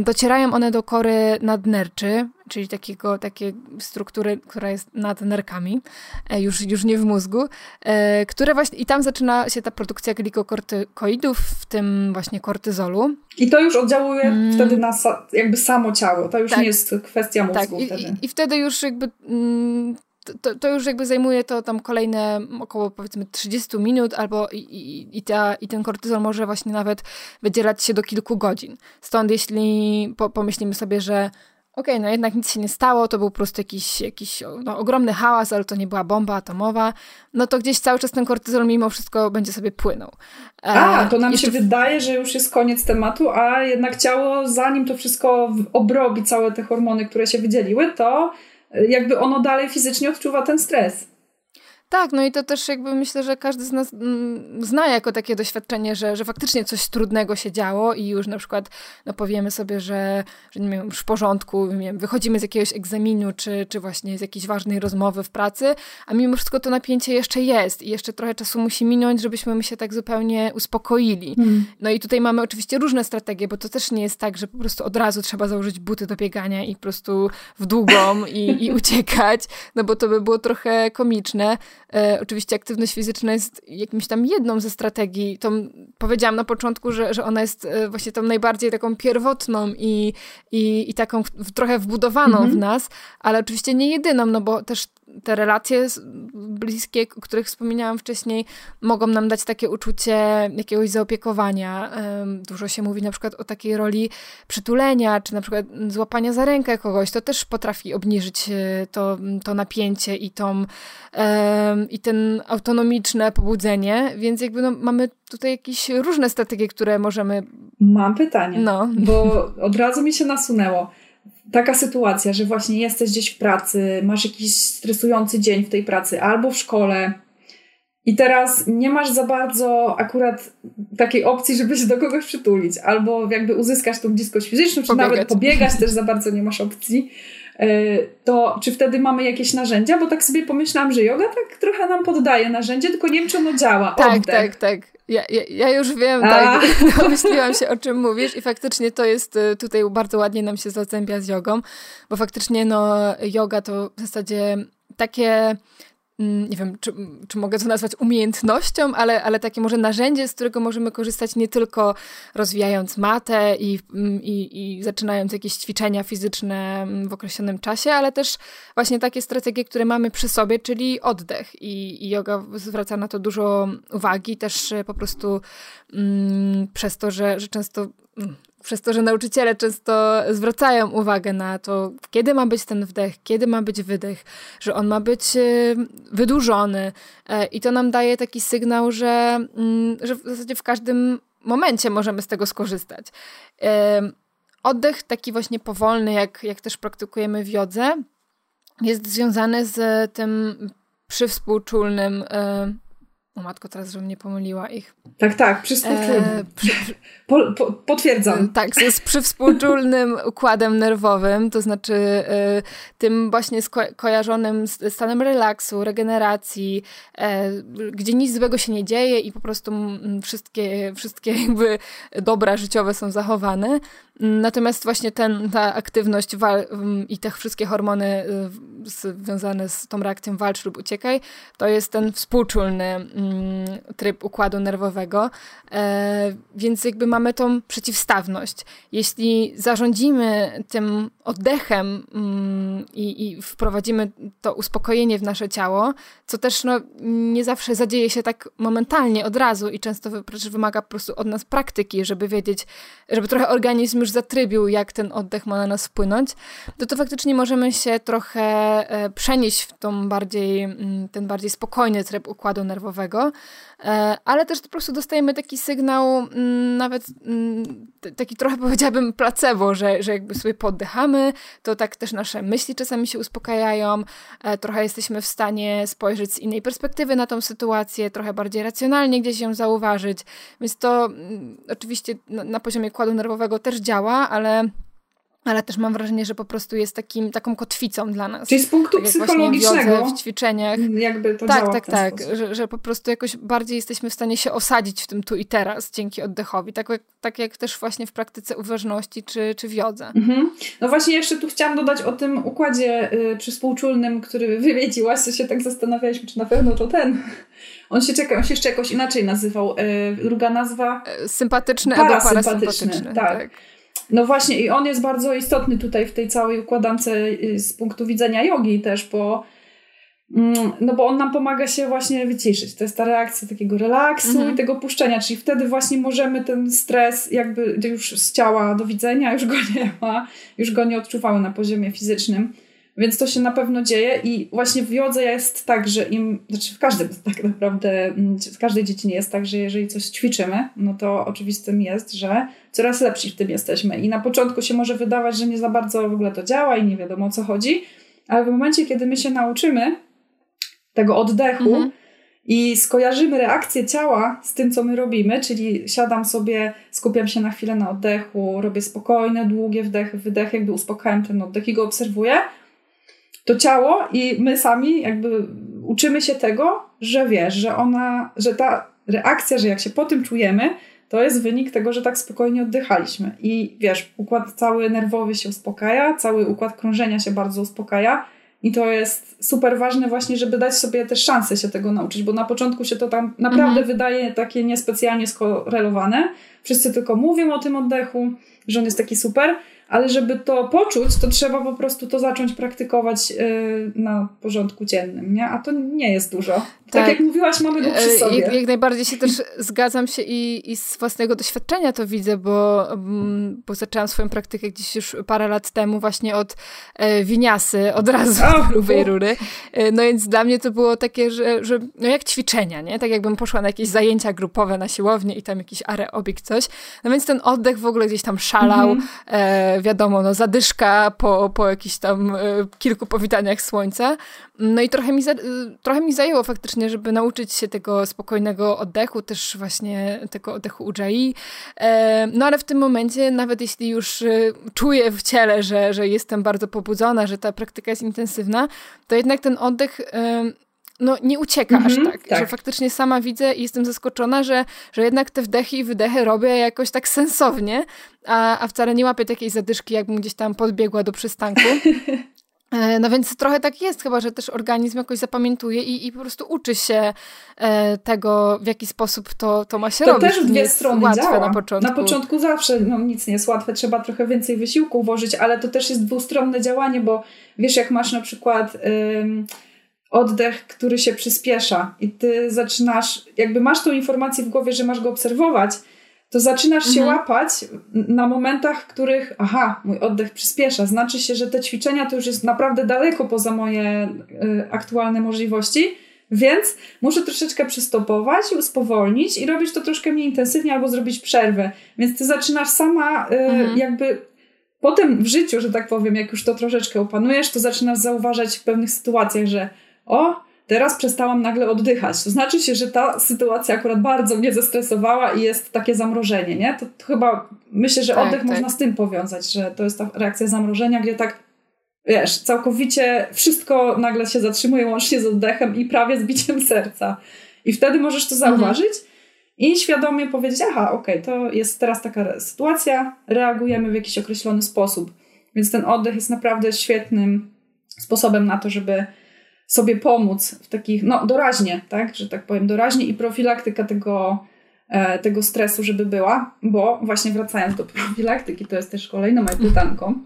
docierają one do kory nadnerczy, czyli takiego, takiej struktury, która jest nad nerkami, e, już, już nie w mózgu, e, które właśnie, i tam zaczyna się ta produkcja glikokortykoidów, w tym właśnie kortyzolu. I to już oddziałuje mm. wtedy na jakby samo ciało, to już tak. nie jest kwestia mózgu tak. I, wtedy. I, I, wtedy już jakby... Mm, to, to, już jakby zajmuje to tam kolejne około powiedzmy 30 minut, albo i, i, i, ta, i ten kortyzol może właśnie nawet wydzielać się do kilku godzin. Stąd jeśli po, pomyślimy sobie, że okej, okay, no jednak nic się nie stało, to był po prostu jakiś, jakiś no, ogromny hałas, ale to nie była bomba atomowa, no to gdzieś cały czas ten kortyzol mimo wszystko będzie sobie płynął. E, a, to nam się wydaje, że już jest koniec tematu, a jednak ciało, zanim to wszystko obrobi, całe te hormony, które się wydzieliły, to jakby ono dalej fizycznie odczuwa ten stres. Tak, no i to też jakby myślę, że każdy z nas mm, zna jako takie doświadczenie, że, że faktycznie coś trudnego się działo i już na przykład no powiemy sobie, że, że nie wiem, już w porządku, nie wiem, wychodzimy z jakiegoś egzaminu, czy, czy właśnie z jakiejś ważnej rozmowy w pracy, a mimo wszystko to napięcie jeszcze jest i jeszcze trochę czasu musi minąć, żebyśmy się tak zupełnie uspokoili. Hmm. No i tutaj mamy oczywiście różne strategie, bo to też nie jest tak, że po prostu od razu trzeba założyć buty do biegania i po prostu w długą i, i [laughs] uciekać, no bo to by było trochę komiczne. E, oczywiście aktywność fizyczna jest jakimś tam jedną ze strategii. Tą, powiedziałam na początku, że, że ona jest e, właśnie tą najbardziej taką pierwotną i, i, i taką w, trochę wbudowaną mhm. w nas, ale oczywiście nie jedyną, no bo też te relacje bliskie, o których wspominałam wcześniej, mogą nam dać takie uczucie jakiegoś zaopiekowania. Dużo się mówi na przykład o takiej roli przytulenia, czy na przykład złapania za rękę kogoś. To też potrafi obniżyć e, to, to napięcie i, tą, i ten autonomiczne pobudzenie, więc jakby no, mamy tutaj jakieś różne strategie, które możemy... Mam pytanie, no. bo od razu mi się nasunęło taka sytuacja, że właśnie jesteś gdzieś w pracy, masz jakiś stresujący dzień w tej pracy albo w szkole i teraz nie masz za bardzo akurat takiej opcji, żeby się do kogoś przytulić, albo jakby uzyskać tą bliskość fizyczną, czy Pobiegać. nawet pobiegać też za bardzo nie masz opcji, to czy wtedy mamy jakieś narzędzia? Bo tak sobie pomyślałam, że yoga tak trochę nam poddaje narzędzie, tylko nie wiem, czy ono działa. Tak, Oddech. tak, tak. Ja, ja, ja, już wiem, A. tak, [laughs] domyśliłam się o czym mówisz i faktycznie to jest, y, tutaj bardzo ładnie nam się zazębia z jogą, bo faktycznie no yoga to w zasadzie takie nie wiem, czy, czy mogę to nazwać umiejętnością, ale, ale takie może narzędzie, z którego możemy korzystać nie tylko rozwijając matę i, mm, i, i zaczynając jakieś ćwiczenia fizyczne mm, w określonym czasie, ale też właśnie takie strategie, które mamy przy sobie, czyli oddech. I, i yoga zwraca na to dużo uwagi, też po prostu mm, przez to, że, że często przez to, że nauczyciele często zwracają uwagę na to, kiedy ma być ten wdech, kiedy ma być wydech, że on ma być e, wydłużony e, i to nam daje taki sygnał, że, mm, że w zasadzie w każdym momencie możemy z tego skorzystać. E, oddech taki właśnie powolny, jak, jak też praktykujemy w jodze, jest związany z tym przywspółczulnym o matko, teraz, żebym nie pomyliła ich. Tak, tak, przy e, przy, przy, po, po, potwierdzam. [laughs] Tak, z przywspółczulnym układem nerwowym, to znaczy e, tym właśnie sko kojarzonym z stanem relaksu, regeneracji, e, gdzie nic złego się nie dzieje i po prostu wszystkie, wszystkie jakby dobra życiowe są zachowane. Natomiast właśnie ten, ta aktywność i te wszystkie hormony y, związane z tą reakcją walcz lub uciekaj, to jest ten współczulny tryb układu nerwowego, e, więc jakby mamy tą przeciwstawność. Jeśli zarządzimy tym oddechem mm, i, i wprowadzimy to uspokojenie w nasze ciało, co też no, nie zawsze zadzieje się tak momentalnie, od razu i często wymaga po prostu od nas praktyki, żeby wiedzieć, żeby trochę organizm już zatrybił, jak ten oddech ma na nas wpłynąć, to to faktycznie możemy się trochę e, przenieść w tą bardziej, mm, ten bardziej spokojny tryb układu nerwowego, e, ale też po prostu dostajemy taki sygnał, mm, nawet taki trochę [laughs] powiedziałabym placebo, że, że jakby sobie to tak też nasze myśli czasami się uspokajają, e, trochę jesteśmy w stanie spojrzeć z innej perspektywy na tą sytuację, trochę bardziej racjonalnie gdzieś ją zauważyć, więc to oczywiście na poziomie układu nerwowego też działa, ale ale też mam wrażenie, że po prostu jest takim, taką kotwicą dla nas. Czyli z punktu tak psychologicznego. W, w ćwiczeniach. Jakby to tak, tak, tak. Że, że po prostu jakoś bardziej jesteśmy w stanie się osadzić w tym tu i teraz dzięki oddechowi. Tak jak, tak jak też właśnie w praktyce uważności czy, czy w jodze. Mhm. No właśnie jeszcze tu chciałam dodać o tym układzie y, przyspółczulnym, który [laughs] wywiedziłaś, co się tak zastanawialiśmy, czy na pewno to ten. On się, czeka, on się jeszcze jakoś inaczej nazywał. Y, druga nazwa? E, sympatyczny albo parasympatyczny. tak. tak. No właśnie, i on jest bardzo istotny tutaj w tej całej układance y, z punktu widzenia jogi też, bo, mm, no bo on nam pomaga się właśnie wyciszyć. To jest ta reakcja takiego relaksu mhm. i tego puszczenia, czyli wtedy właśnie możemy ten stres jakby już z ciała do widzenia, już go [laughs] nie ma, już go nie odczuwamy na poziomie fizycznym. Więc to się na pewno dzieje i właśnie w jodze jest tak, że im, znaczy w każdym [laughs] tak naprawdę, mm, w każdej dziedzinie jest tak, że jeżeli coś ćwiczymy, no to oczywistym jest, że coraz lepsi w tym jesteśmy. I na początku się może wydawać, że nie za bardzo w ogóle to działa i nie wiadomo o co chodzi, ale w momencie, kiedy my się nauczymy tego oddechu mhm. i skojarzymy reakcję ciała z tym, co my robimy, czyli siadam sobie, skupiam się na chwilę na oddechu, robię spokojne, długie wdechy, wydechy, jakby uspokajam ten oddech i go obserwuję, to ciało i my sami jakby uczymy się tego, że wiesz, że ona, że ta reakcja, że jak się po tym czujemy, to jest wynik tego, że tak spokojnie oddychaliśmy. I wiesz, układ cały nerwowy się uspokaja, cały układ krążenia się bardzo uspokaja. I to jest super ważne właśnie, żeby dać sobie też szansę się tego nauczyć, bo na początku się to tam naprawdę mhm. wydaje takie niespecjalnie skorelowane. Wszyscy tylko mówią o tym oddechu, że on jest taki super, ale żeby to poczuć, to trzeba po prostu to zacząć praktykować y, na porządku dziennym, nie? A to nie jest dużo. Tak, tak jak mówiłaś, mamy go przy e, sobie. Jak, jak najbardziej się też [laughs] zgadzam się i, i z własnego doświadczenia to widzę, bo, mm, bo zaczęłam swoją praktykę gdzieś już parę lat temu właśnie od e, winiasy, od razu oh, [laughs] od grubej rury. E, no więc dla mnie to było takie, że, że no jak ćwiczenia, nie? Tak jakbym poszła na jakieś zajęcia grupowe na siłownię i tam jakiś aerobik, coś. No więc ten oddech w ogóle gdzieś tam szalał. Mm -hmm. e, wiadomo, no zadyszka po, po jakichś tam e, kilku powitaniach słońca. No i trochę mi, za, trochę mi zajęło faktycznie, żeby nauczyć się tego spokojnego oddechu, też właśnie tego oddechu Ujjayi. E, no ale w tym momencie, nawet jeśli już e, czuję w ciele, że, że jestem bardzo pobudzona, że ta praktyka jest intensywna, to jednak ten oddech no, nie ucieka mm -hmm, aż tak, tak, że faktycznie sama widzę i jestem zaskoczona, że, że jednak te wdechy i wydechy robię jakoś tak sensownie, a, a wcale nie łapię takiej zadyszki, jakbym gdzieś tam podbiegła do przystanku. [laughs] E, no więc trochę tak jest, chyba że też organizm jakoś zapamiętuje i, i po prostu uczy się e, tego, w jaki sposób to, to ma się to robić. To też w dwie strony działa. na początku. Na początku zawsze no, nic nie jest łatwe, trzeba trochę więcej wysiłku włożyć, ale to też jest dwustronne działanie, bo wiesz, jak masz na przykład ym, oddech, który się przyspiesza i ty zaczynasz, jakby masz tą informację w głowie, że masz go obserwować, to zaczynasz się mhm. łapać na momentach, w których, aha, mój oddech przyspiesza. Znaczy się, że te ćwiczenia to już jest naprawdę daleko poza moje y, aktualne możliwości, więc muszę troszeczkę przystopować, spowolnić i robić to troszkę mniej intensywnie albo zrobić przerwę. Więc ty zaczynasz sama y, mhm. jakby potem w życiu, że tak powiem, jak już to troszeczkę opanujesz, to zaczynasz zauważać w pewnych sytuacjach, że o, Teraz przestałam nagle oddychać. To znaczy się, że ta sytuacja akurat bardzo mnie zestresowała i jest takie zamrożenie, nie? To, to chyba myślę, że tak, oddech tak. można z tym powiązać, że to jest ta reakcja zamrożenia, gdzie tak wiesz, całkowicie wszystko nagle się zatrzymuje łącznie z oddechem i prawie z biciem serca. I wtedy możesz to mhm. zauważyć mhm. i świadomie powiedzieć, aha, okej, okay, to jest teraz taka sytuacja, reagujemy w jakiś określony sposób. Więc ten oddech jest naprawdę świetnym sposobem na to, żeby sobie pomóc w takich, no doraźnie, tak, że tak powiem, doraźnie i profilaktyka tego, e, tego stresu, żeby była, bo właśnie wracając do profilaktyki, to jest też kolejną moją pytanką,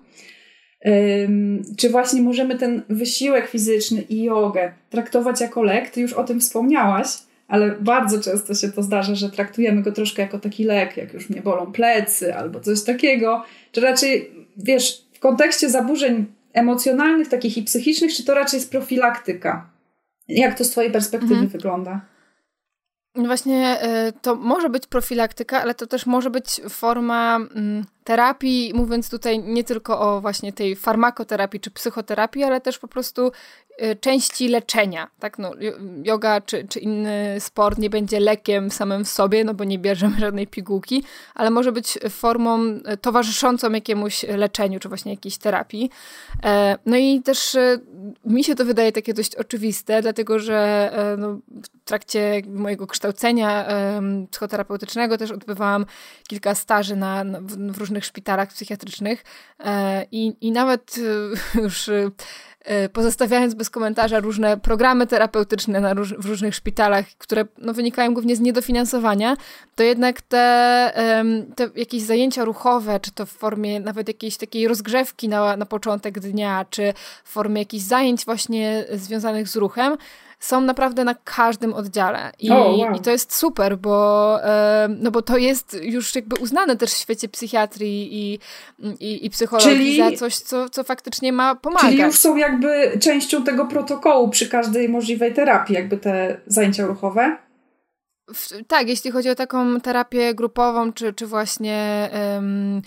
czy właśnie możemy ten wysiłek fizyczny i jogę traktować jako lek? Ty już o tym wspomniałaś, ale bardzo często się to zdarza, że traktujemy go troszkę jako taki lek, jak już mnie bolą plecy albo coś takiego, czy raczej, wiesz, w kontekście zaburzeń emocjonalnych, takich i psychicznych, czy to raczej jest profilaktyka? Jak to z Twojej perspektywy mhm. wygląda? No właśnie y, to może być profilaktyka, ale to też może być forma mm, terapii, mówiąc tutaj nie tylko o właśnie tej farmakoterapii czy psychoterapii, ale też po prostu części leczenia. Tak? No, yoga czy, czy inny sport nie będzie lekiem samym w sobie, no bo nie bierzemy żadnej pigułki, ale może być formą y, towarzyszącą jakiemuś leczeniu, czy właśnie jakiejś terapii. E, no i też y, mi się to wydaje takie dość oczywiste, dlatego że e, no, w trakcie mojego kształcenia psychoterapeutycznego też odbywałam kilka staży na, w różnych szpitalach psychiatrycznych e, i, i nawet [laughs] już pozostawiając bez komentarza różne programy terapeutyczne na róż, w różnych szpitalach, które no, wynikają głównie z niedofinansowania, to jednak te, te jakieś zajęcia ruchowe, czy to w formie nawet jakiejś takiej rozgrzewki na, na początek dnia, czy w formie jakichś zajęć właśnie związanych z ruchem, są naprawdę na każdym oddziale. I, oh, wow. i to jest super, bo, no bo to jest już jakby uznane też w świecie psychiatrii i, i, i psychologii czyli, za coś, co, co faktycznie ma pomagać. Czyli już są jakby częścią tego protokołu przy każdej możliwej terapii, jakby te zajęcia ruchowe? Tak, jeśli chodzi o taką terapię grupową, czy, czy właśnie um,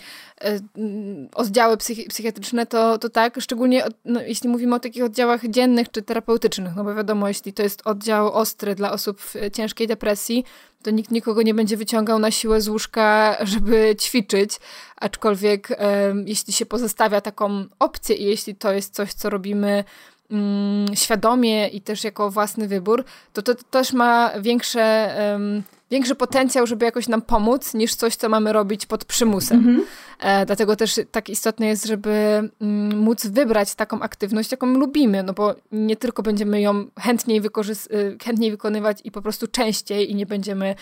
oddziały psychi psychiatryczne, to, to tak, szczególnie no, jeśli mówimy o takich oddziałach dziennych czy terapeutycznych, no bo wiadomo, jeśli to jest oddział ostry dla osób w ciężkiej depresji, to nikt nikogo nie będzie wyciągał na siłę z łóżka, żeby ćwiczyć, aczkolwiek um, jeśli się pozostawia taką opcję i jeśli to jest coś, co robimy mm, świadomie i też jako własny wybór, to to, też ma większe, um, większy potencjał, żeby jakoś nam pomóc, niż coś, co mamy robić pod przymusem. Mhm. E, dlatego też tak istotne jest, żeby mm, móc wybrać taką aktywność, jaką lubimy, no bo nie tylko będziemy ją chętniej, wykorzys- y, chętniej wykonywać i po prostu częściej i nie będziemy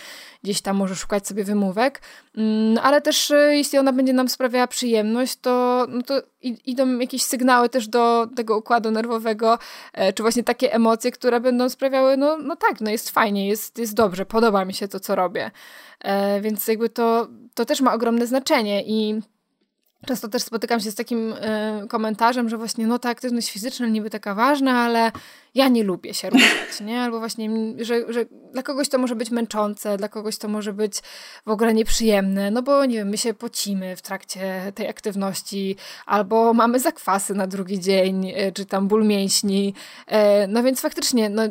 gdzieś tam może szukać sobie wymówek, mm, ale też y, jeśli ona będzie nam sprawiała przyjemność, to, no to idą jakieś sygnały też do tego układu nerwowego, e, czy właśnie takie emocje, które będą sprawiały, no, no tak, no jest fajnie, jest, jest dobrze, podoba mi się to, co robię. E, więc jakby to, to też ma ogromne znaczenie i Często też spotykam się z takim y, komentarzem, że właśnie no ta aktywność fizyczna niby taka ważna, ale ja nie lubię się ruszać, nie? Albo właśnie, że, że dla kogoś to może być męczące, dla kogoś to może być w ogóle nieprzyjemne, no bo nie wiem, my się pocimy w trakcie tej aktywności, albo mamy zakwasy na drugi dzień, y, czy tam ból mięśni, no więc faktycznie, no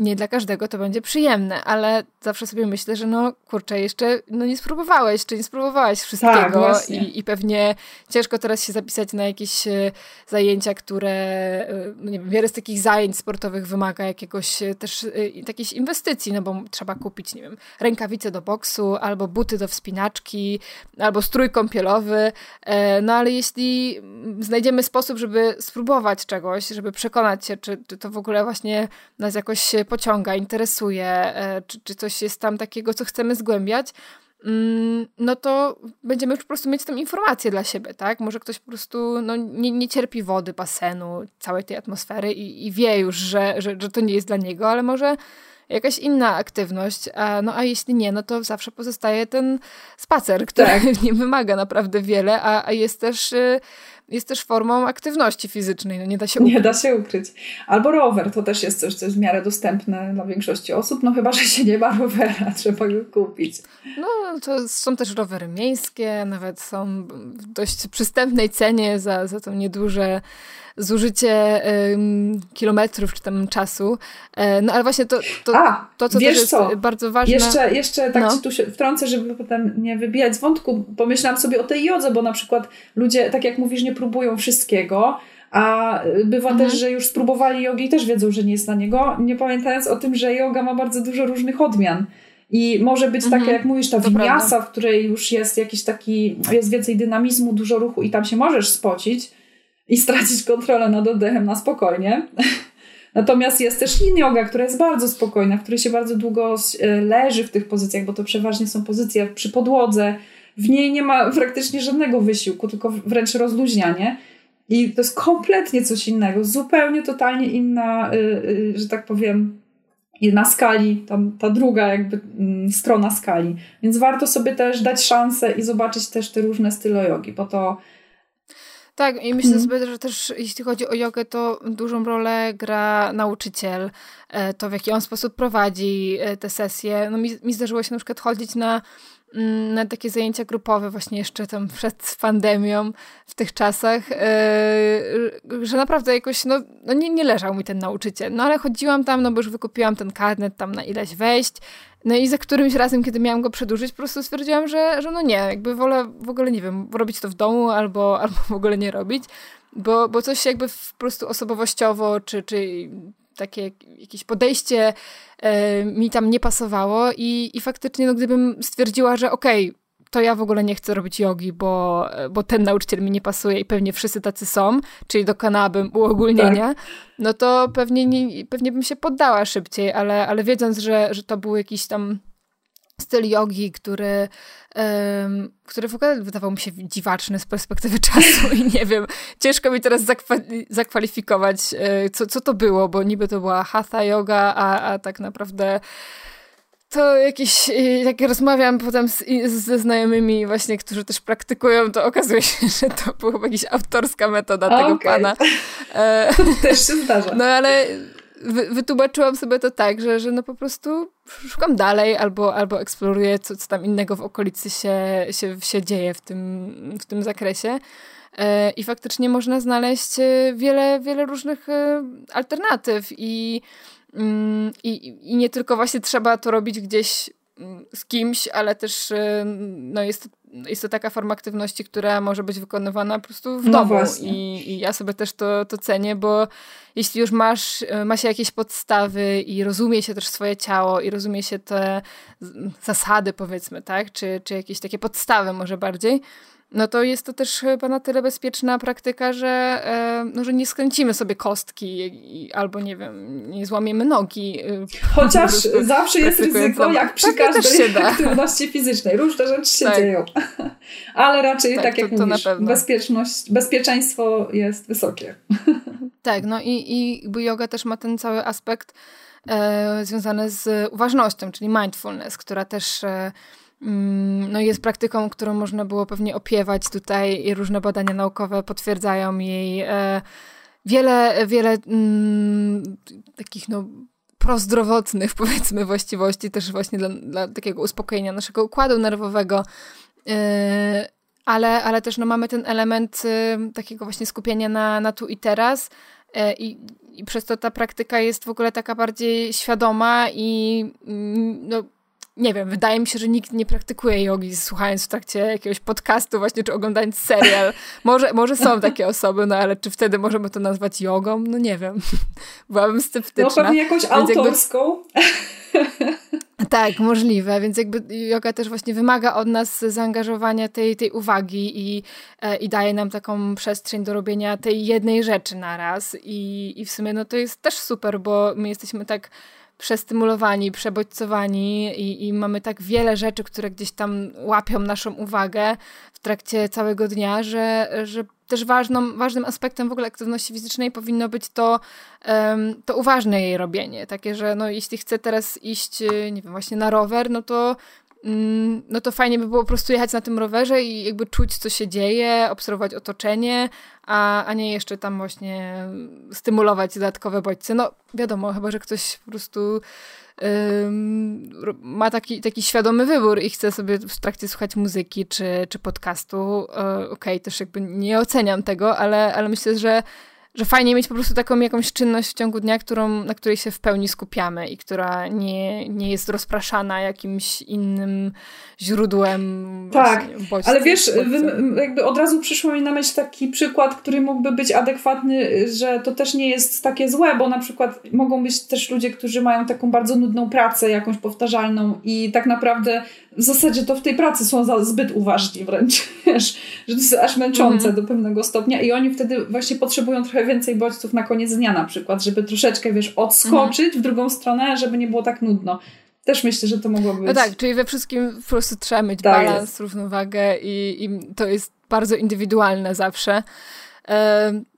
nie dla każdego to będzie przyjemne, ale zawsze sobie myślę, że no kurczę, jeszcze no nie spróbowałeś, czy nie spróbowałaś wszystkiego tak, i, i pewnie ciężko teraz się zapisać na jakieś e, zajęcia, które, e, no nie wiem, wiele z takich zajęć sportowych wymaga jakiegoś e, też jakiejś inwestycji, no bo trzeba kupić, nie wiem, rękawice do boksu, albo buty do wspinaczki, albo strój kąpielowy, no ale jeśli znajdziemy sposób, żeby spróbować czegoś, żeby przekonać się, czy, czy to w ogóle właśnie nas jakoś pociąga, interesuje, e, czy, czy coś jest tam takiego, co chcemy zgłębiać, mm, no to będziemy już po prostu mieć tam informację dla siebie, tak? Może ktoś po prostu no, nie, nie cierpi wody, basenu, całej tej atmosfery i, i wie już, że, że, że to nie jest dla niego, ale może jakaś inna aktywność. A, no a jeśli nie, no to zawsze pozostaje ten spacer, który tak. [laughs] nie wymaga naprawdę wiele, a, a jest też y, jest też formą aktywności fizycznej, no nie da się ukryć. Nie da się ukryć. Albo rower, to też jest coś, co jest w miarę dostępne dla większości osób, no chyba, że się nie ma rowera, [laughs] trzeba go kupić. No to są też rowery miejskie, nawet są w dość przystępnej cenie za, za to nieduże zużycie um, kilometrów czy tam czasu. E, no ale właśnie to, to, A, to co też jest co? bardzo ważne. Jeszcze, jeszcze tak no. ci tu się wtrącę, żeby potem nie wybijać z wątku. Pomyślałam sobie o tej jodze, bo na przykład ludzie, tak jak mówisz, nie próbują wszystkiego. A bywa mhm. też, że już spróbowali jogi i też wiedzą, że nie jest na niego, nie pamiętając o tym, że yoga ma bardzo dużo różnych odmian. I może być mhm. takie, jak mówisz, ta winiasa, w której już jest jakiś taki, jest więcej dynamizmu, dużo ruchu i tam się możesz spocić, i stracić kontrolę nad oddechem na spokojnie. [laughs] Natomiast jest też yin yoga, która jest bardzo spokojna, w której się bardzo długo e, leży w tych pozycjach, bo to przeważnie są pozycje przy podłodze. W niej nie ma praktycznie żadnego wysiłku, tylko wręcz rozluźnianie. I to jest kompletnie coś innego, zupełnie, totalnie inna, e, e, że tak powiem, na skali, tam ta druga jakby mm, strona skali. Więc warto sobie też dać szansę i zobaczyć też te różne style jogi, bo to tak, i myślę mm. sobie, że też jeśli chodzi o jogę, to dużą rolę gra nauczyciel, e, to w jaki on sposób prowadzi e, te sesje. No mi, mi zdarzyło się na przykład chodzić na na takie zajęcia grupowe właśnie jeszcze tam przed pandemią w tych czasach, yy, że naprawdę jakoś, no, no nie, nie leżał mi ten nauczyciel. No ale chodziłam tam, no bo już wykupiłam ten karnet tam na ileś wejść, no i za którymś razem, kiedy miałam go przedłużyć, po prostu stwierdziłam, że, że no nie, jakby wolę w ogóle, nie wiem, robić to w domu albo, [laughs] albo w ogóle nie robić, bo, bo coś jakby po prostu osobowościowo, czy, czy takie jakieś podejście e, mi tam nie pasowało i, i faktycznie, no gdybym stwierdziła, że okej, okay, to ja w ogóle nie chcę robić jogi, bo, bo ten nauczyciel mi nie pasuje i pewnie wszyscy tacy są, czyli dokonałabym uogólnienia, tak. no to pewnie, nie, pewnie bym się poddała szybciej, ale, ale wiedząc, że, że to był jakiś tam styl jogi, który, um, który w ogóle wydawał mi się dziwaczny z perspektywy [laughs] czasu i nie wiem, ciężko mi teraz zakwa- zakwalifikować, e, co, co to było, bo niby to była hatha yoga, a, a tak naprawdę to jakieś, jak rozmawiam potem z, ze znajomymi właśnie, którzy też praktykują, to okazuje się, [laughs] że to była jakaś autorska metoda okay. tego pana. E, [laughs] też się zdarza. No ale wy, wytłumaczyłam sobie to tak, że, że no po prostu szukam dalej albo, albo eksploruję, co, co tam innego w okolicy się, się, się dzieje w tym, w tym zakresie. E, I faktycznie można znaleźć e, wiele, wiele różnych alternatyw i Mm, I, I nie tylko właśnie trzeba to robić gdzieś mm, z kimś, ale też no jest, jest to taka forma aktywności, która może być wykonywana po prostu w no domu. I, I, ja sobie też to, to cenię, bo jeśli już masz, ma się jakieś podstawy i rozumie się też swoje ciało i rozumie się te zasady, powiedzmy, tak? Czy, czy jakieś takie podstawy może bardziej, no to jest to też chyba na tyle bezpieczna praktyka, że, e, no, że nie skręcimy sobie kostki albo nie wiem, nie złamiemy nogi. Y, Chociaż zawsze jest ryzyko, jak przy tak, każdej aktywności fizycznej. Różne rzeczy się tak. dzieją. [laughs] Ale raczej, tak, tak jak to, mówisz, bezpieczność, bezpieczeństwo jest wysokie. [laughs] Tak, no i, i yoga też ma ten cały aspekt e, związany z uważnością, czyli mindfulness, która też... E, no jest praktyką, którą można było pewnie opiewać tutaj i różne badania naukowe potwierdzają jej e, wiele, wiele mm, takich no prozdrowotnych [laughs] powiedzmy właściwości też właśnie dla, dla takiego uspokojenia naszego układu nerwowego. E, ale, ale też no, mamy ten element e, takiego właśnie skupienia na, na tu i teraz e, i, i przez to ta praktyka jest w ogóle taka bardziej świadoma i mm, no, nie wiem, wydaje mi się, że nikt nie praktykuje jogi słuchając w trakcie jakiegoś podcastu właśnie, czy oglądając serial. Może, może są takie osoby, no ale czy wtedy możemy to nazwać jogą? No nie wiem. [laughs] Byłabym sceptyczna. No pewnie jakąś autorską. Jakby... [laughs] Tak, możliwe, więc jakby yoga też właśnie wymaga od nas zaangażowania tej, tej uwagi i, e, i daje nam taką przestrzeń do robienia tej jednej rzeczy na raz i, i w sumie no to jest też super, bo my jesteśmy tak przestymulowani, przebodźcowani i, i mamy tak wiele rzeczy, które gdzieś tam łapią naszą uwagę w trakcie całego dnia, że, że też ważną, ważnym aspektem w ogóle aktywności fizycznej powinno być to, um, to uważne jej robienie. Takie, że no, jeśli chcę teraz iść, nie wiem, właśnie na rower, no to no to fajnie by było po prostu jechać na tym rowerze i jakby czuć, co się dzieje, obserwować otoczenie, a, a nie jeszcze tam właśnie stymulować dodatkowe bodźce. No wiadomo, chyba, że ktoś po prostu ma taki, taki świadomy wybór i chce sobie w trakcie słuchać muzyki czy, czy podcastu. Yy, Okej, okay, też jakby nie oceniam tego, ale, ale myślę, że że fajnie mieć po prostu taką jakąś czynność w ciągu dnia, którą, na której się w pełni skupiamy i która nie, nie jest rozpraszana jakimś innym źródłem. Tak, bodźców, ale wiesz, jakby od razu przyszło mi na myśl taki przykład, który mógłby być adekwatny, że to też nie jest takie złe, bo na przykład mogą być też ludzie, którzy mają taką bardzo nudną pracę, jakąś powtarzalną i tak naprawdę w zasadzie to w tej pracy są zbyt uważni wręcz, [laughs] wiesz, że to jest aż męczące mm. do pewnego stopnia i oni wtedy właśnie potrzebują trochę więcej bodźców na koniec dnia na przykład, żeby troszeczkę, wiesz, odskoczyć mm. w drugą stronę, żeby nie było tak nudno. Też myślę, że to mogłoby no być. No tak, czyli we wszystkim po prostu trzeba mieć tak balans, jest. równowagę i, i to jest bardzo indywidualne zawsze.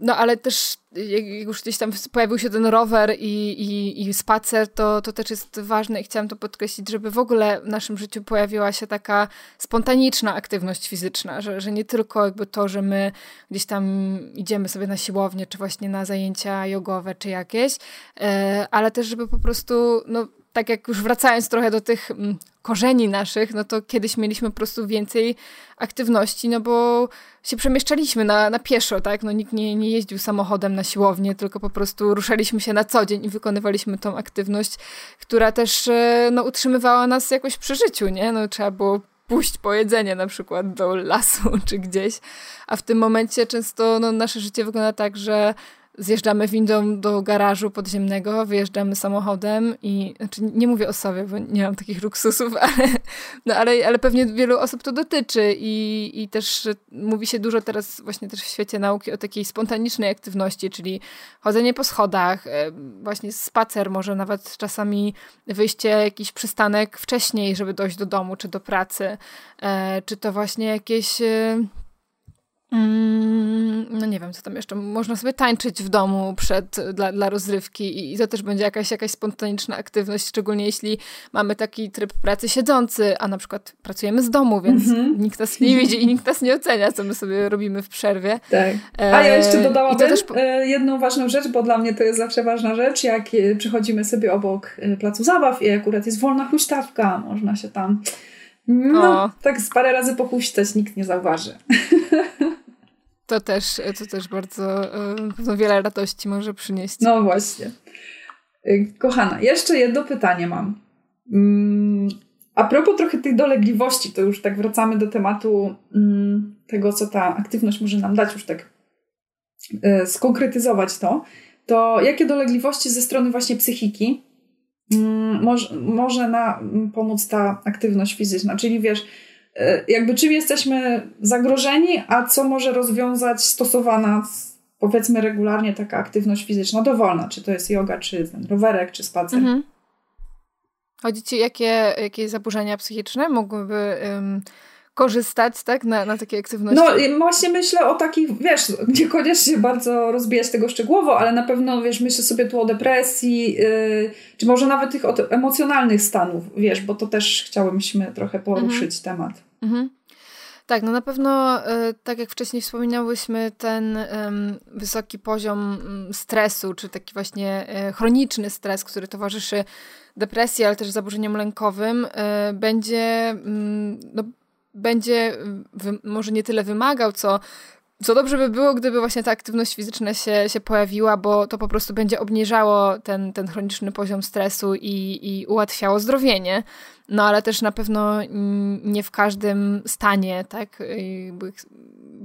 No ale też jak już gdzieś tam pojawił się ten rower i, i, i spacer, to, to też jest ważne i chciałam to podkreślić, żeby w ogóle w naszym życiu pojawiła się taka spontaniczna aktywność fizyczna, że, że nie tylko jakby to, że my gdzieś tam idziemy sobie na siłownię, czy właśnie na zajęcia jogowe, czy jakieś, e, ale też żeby po prostu no, tak jak już wracając trochę do tych mm, korzeni naszych, no to kiedyś mieliśmy po prostu więcej aktywności, no bo się przemieszczaliśmy na, na pieszo, tak? No nikt nie, nie jeździł samochodem na siłownię, tylko po prostu ruszaliśmy się na co dzień i wykonywaliśmy tą aktywność, która też e, no, utrzymywała nas jakoś przy życiu, nie? No trzeba było pójść po jedzenie na przykład do lasu [laughs] czy gdzieś, a w tym momencie często no, nasze życie wygląda tak, że zjeżdżamy windą do garażu podziemnego, wyjeżdżamy samochodem i, znaczy nie mówię o sobie, bo nie mam takich luksusów, [laughs] ale, no ale, ale pewnie wielu osób to dotyczy i, i też mówi się dużo teraz właśnie też w świecie nauki o takiej spontanicznej aktywności, czyli chodzenie po schodach, e, właśnie spacer, może nawet czasami wyjście jakiś przystanek wcześniej, żeby dojść do domu czy do pracy, e, czy to właśnie jakieś e, no nie wiem, co tam jeszcze. Można sobie tańczyć w domu przed, dla, dla rozrywki i to też będzie jakaś, jakaś spontaniczna aktywność, szczególnie jeśli mamy taki tryb pracy siedzący, a na przykład pracujemy z domu, więc mm -hmm. nikt nas nie widzi i nikt nas nie ocenia, co my sobie robimy w przerwie. Tak. A ja jeszcze dodałabym też... E, jedną ważną rzecz, bo dla mnie to jest zawsze ważna rzecz, jak e, przychodzimy sobie obok e, placu zabaw i akurat jest wolna huśtawka, można się tam no, tak z parę razy pochuśtać, nikt nie zauważy. [laughs] To też, to też bardzo no, wiele radości może przynieść. No właśnie. Y, kochana, jeszcze jedno pytanie mam. Mm, a propos trochę tych dolegliwości, to już tak wracamy do tematu mm, tego, co ta aktywność może nam dać, już tak y, skonkretyzować to, to jakie dolegliwości ze strony właśnie psychiki mm, może, może nam pomóc ta aktywność fizyczna, czyli wiesz, jakby czym jesteśmy zagrożeni, a co może rozwiązać stosowana powiedzmy regularnie taka aktywność fizyczna dowolna, czy to jest yoga, czy ten rowerek, czy spacer. Mhm. Chodzi ci, jakie, jakie zaburzenia psychiczne mogłyby korzystać tak, na, na takie aktywności? No właśnie myślę o takich, wiesz, niekoniecznie bardzo rozbijać tego szczegółowo, ale na pewno, wiesz, myślę sobie tu o depresji, yy, czy może nawet tych emocjonalnych stanów, wiesz, bo to też chciałyśmy trochę poruszyć mhm. temat. Mhm. Tak, no na pewno, y, tak jak wcześniej wspominałyśmy, ten wysoki poziom mm, stresu, czy taki właśnie y, chroniczny stres, który towarzyszy depresji, ale też zaburzeniom lękowym, y, będzie, mm, no, będzie może nie tyle wymagał, co co dobrze by było, gdyby właśnie ta aktywność fizyczna się, się pojawiła, bo to po prostu będzie obniżało ten, ten chroniczny poziom stresu i, i ułatwiało zdrowienie. No ale też na pewno nie w każdym stanie, tak?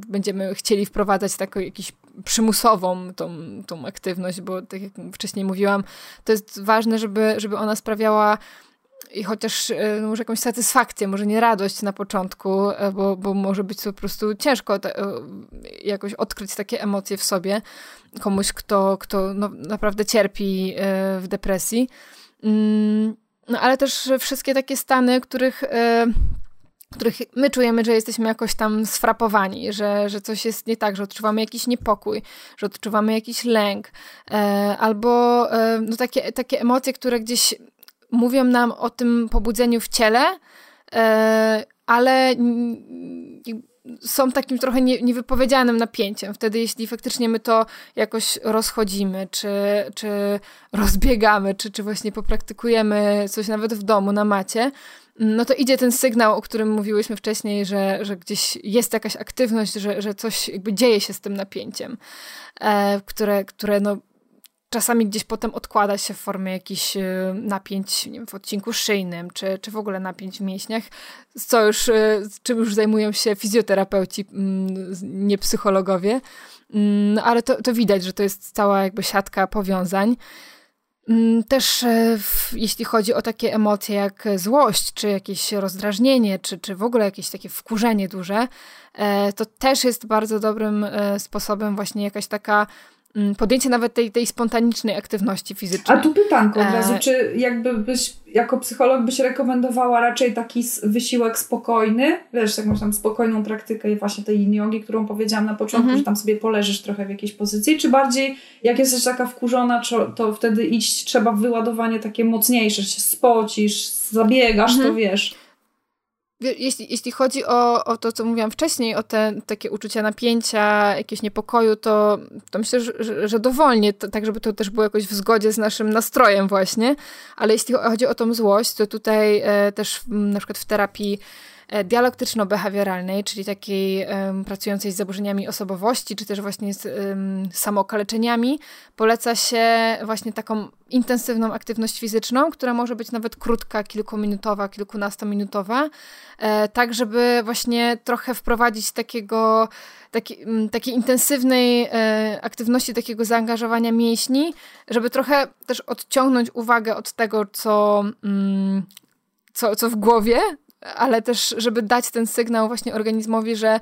Będziemy chcieli wprowadzać taką jakąś przymusową tą, tą aktywność, bo tak jak wcześniej mówiłam, to jest ważne, żeby, żeby ona sprawiała i chociaż e, no, może jakąś satysfakcję, może nie radość na początku, e, bo, bo może być po prostu ciężko te, jakoś odkryć takie emocje w sobie komuś, kto, kto no, naprawdę cierpi e, w depresji. Mm, no ale też wszystkie takie stany, których których my czujemy, że jesteśmy jakoś tam sfrapowani, że, że coś jest nie tak, że odczuwamy jakiś niepokój, że odczuwamy jakiś lęk, albo no takie, takie emocje, które gdzieś mówią nam o tym pobudzeniu w ciele, e, ale są takim trochę nie, niewypowiedzianym napięciem. Wtedy, jeśli faktycznie my to jakoś rozchodzimy, czy, czy rozbiegamy, czy, czy właśnie popraktykujemy coś nawet w domu na macie, no to idzie ten sygnał, o którym mówiłyśmy wcześniej, że, że gdzieś jest jakaś aktywność, że, że coś jakby dzieje się z tym napięciem, e, które, które no, czasami gdzieś potem odkłada się w formie jakichś y, napięć nie wiem, w odcinku szyjnym, czy, czy w ogóle napięć w mięśniach, co już, y, czym już zajmują się fizjoterapeuci, mm, nie psychologowie. No, ale to, to widać, że to jest cała jakby siatka powiązań. Mm, też y, jeśli chodzi o takie emocje jak złość, czy jakieś rozdrażnienie, czy, czy w ogóle jakieś takie wkurzenie duże, e, to też jest bardzo dobrym e, sposobem właśnie jakaś taka podjęcie nawet tej, tej spontanicznej aktywności fizycznej. A tu pytanko od razu, e... czy jakby byś, jako psycholog byś rekomendowała raczej taki wysiłek spokojny, wiesz, jakąś tam spokojną praktykę właśnie tej jogi, którą powiedziałam na początku, mhm. że tam sobie poleżysz trochę w jakiejś pozycji, czy bardziej jak jesteś taka wkurzona, to wtedy iść trzeba w wyładowanie takie mocniejsze, się spocisz, zabiegasz, mhm. to wiesz jeśli, jeśli chodzi o, o to, co mówiłam wcześniej, o te takie uczucia napięcia, jakiegoś niepokoju, to, to myślę, że, że dowolnie, to, tak żeby to też było jakoś w zgodzie z naszym nastrojem właśnie, ale jeśli chodzi o tą złość, to tutaj e, też na przykład w terapii dialektyczno-behawioralnej, czyli takiej um, pracującej z zaburzeniami osobowości, czy też właśnie z um, samookaleczeniami, poleca się właśnie taką intensywną aktywność fizyczną, która może być nawet krótka, kilkuminutowa, kilkunastominutowa, e, tak żeby właśnie trochę wprowadzić takiego, taki, takiej intensywnej e, aktywności, takiego zaangażowania mięśni, żeby trochę też odciągnąć uwagę od tego, co, mm, co, co w głowie, ale też, żeby dać ten sygnał właśnie organizmowi, że,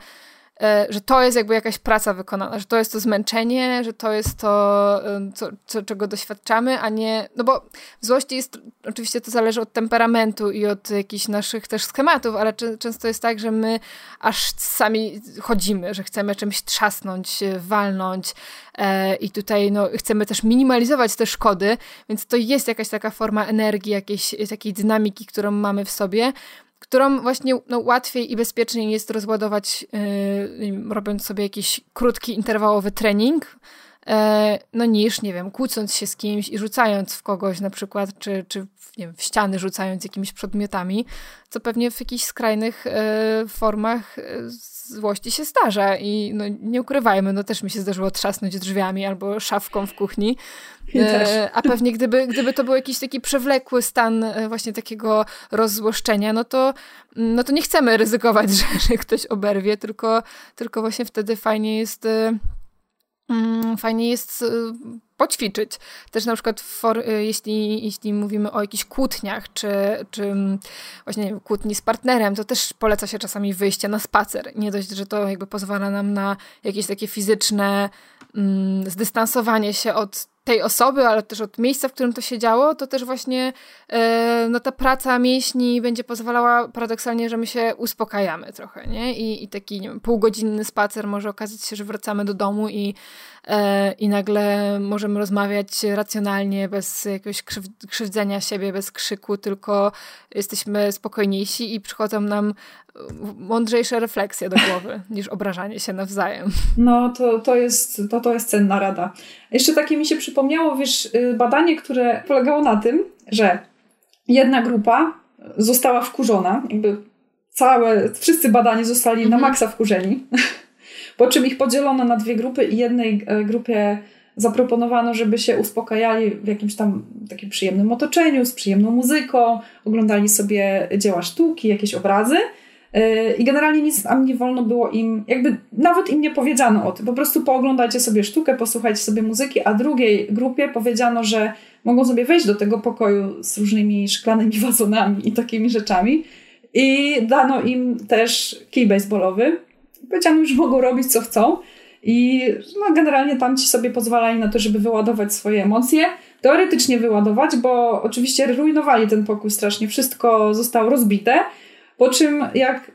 e, że to jest jakby jakaś praca wykonana, że to jest to zmęczenie, że to jest to, e, co, co, czego doświadczamy, a nie, no bo w złości jest, oczywiście to zależy od temperamentu i od jakichś naszych też schematów, ale często jest tak, że my aż sami chodzimy, że chcemy czymś trzasnąć, walnąć e, i tutaj no, chcemy też minimalizować te szkody, więc to jest jakaś taka forma energii, jakiejś takiej dynamiki, którą mamy w sobie, którą właśnie no, łatwiej i bezpieczniej jest rozładować, yy, robiąc sobie jakiś krótki, interwałowy trening, e, no niż, nie wiem, kłócąc się z kimś i rzucając w kogoś na przykład, czy, czy nie wiem, w ściany rzucając jakimiś przedmiotami, co pewnie w jakichś skrajnych e, formach e, złości się zdarza i no, nie ukrywajmy, no też mi się zdarzyło trzasnąć drzwiami albo szafką w kuchni, e, a pewnie gdyby, gdyby to był jakiś taki przewlekły stan e, właśnie takiego rozzłoszczenia, no to, no to nie chcemy ryzykować, [laughs] że, że ktoś oberwie, tylko, tylko właśnie wtedy fajnie jest e, mm, fajnie jest poćwiczyć. Też na przykład for, jeśli, jeśli mówimy o jakichś kłótniach, czy, czy mm, właśnie wiem, kłótni z partnerem, to też poleca się czasami wyjście na spacer. Nie dość, że to jakby pozwala nam na jakieś takie fizyczne mm, zdystansowanie się od tej osoby, ale też od miejsca, w którym to się działo, to też właśnie e, no ta praca mięśni będzie pozwalała paradoksalnie, że my się uspokajamy trochę, nie? I, i taki, nie wiem, półgodzinny spacer może okazać się, że wracamy do domu i, e, i nagle możemy rozmawiać racjonalnie, bez jakiegoś krzywdzenia siebie, bez krzyku, tylko jesteśmy spokojniejsi i przychodzą nam mądrzejsze refleksje do głowy [laughs] niż obrażanie się nawzajem. No, to, to, jest, to, to jest cenna rada. Jeszcze takie mi się przypomniało, wiesz, y, badanie, które polegało na tym, że jedna grupa została wkurzona, jakby całe, wszyscy badani zostali mhm. na maksa wkurzeni, [laughs] po czym ich podzielono na dwie grupy i jednej e, grupie zaproponowano, żeby się uspokajali w jakimś tam takim przyjemnym otoczeniu, z przyjemną muzyką, oglądali sobie dzieła sztuki, jakieś obrazy, i generalnie nic tam nie wolno było im, jakby nawet im nie powiedziano o tym. Po prostu pooglądajcie sobie sztukę, posłuchajcie sobie muzyki, a drugiej grupie powiedziano, że mogą sobie wejść do tego pokoju z różnymi szklanymi [laughs] wazonami i takimi rzeczami. I dano im też kij baseballowy. Powiedziano, że mogą robić co chcą. I no, generalnie tam ci sobie pozwalali na to, żeby wyładować swoje emocje. Teoretycznie wyładować, bo oczywiście rujnowali ten pokój strasznie. Wszystko zostało rozbite. Po czym jak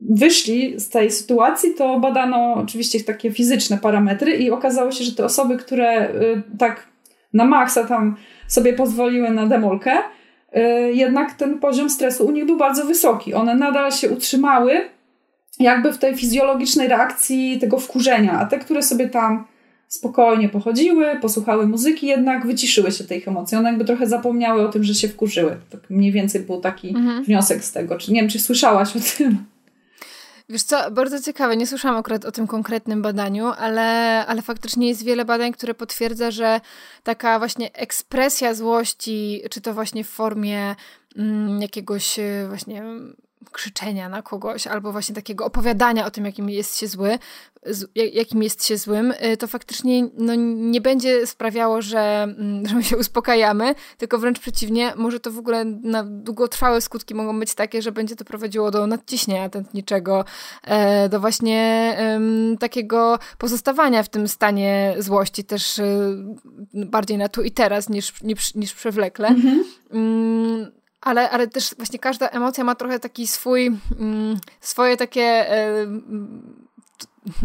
wyszli z tej sytuacji, to badano oczywiście takie fizyczne parametry i okazało się, że te osoby, które y, tak na maksa tam sobie pozwoliły na demolkę, y, jednak ten poziom stresu u nich był bardzo wysoki. One nadal się utrzymały jakby w tej fizjologicznej reakcji tego wkurzenia, a te, które sobie tam spokojnie pochodziły, posłuchały muzyki, jednak wyciszyły się tej emocji. One jakby trochę zapomniały o tym, że się wkurzyły. Tak mniej więcej był taki mhm. wniosek z tego. Czy, nie wiem, czy słyszałaś o tym? Wiesz co, bardzo ciekawe. Nie słyszałam akurat o tym konkretnym badaniu, ale, ale faktycznie jest wiele badań, które potwierdza, że taka właśnie ekspresja złości, czy to właśnie w formie mm, jakiegoś e, właśnie krzyczenia na kogoś, albo właśnie takiego opowiadania o tym, jakim jest się zły, jakim jest się złym, y, to faktycznie no, nie będzie sprawiało, że, mm, że my się uspokajamy, tylko wręcz przeciwnie, może to w ogóle na długotrwałe skutki mogą być takie, że będzie to prowadziło do nadciśnienia tętniczego, e, do właśnie takiego pozostawania w tym stanie złości, też y, bardziej na tu i teraz niż, niż, niż przewlekle. Mhm. Ale, ale też właśnie każda emocja ma trochę taki swój, mm, swoje takie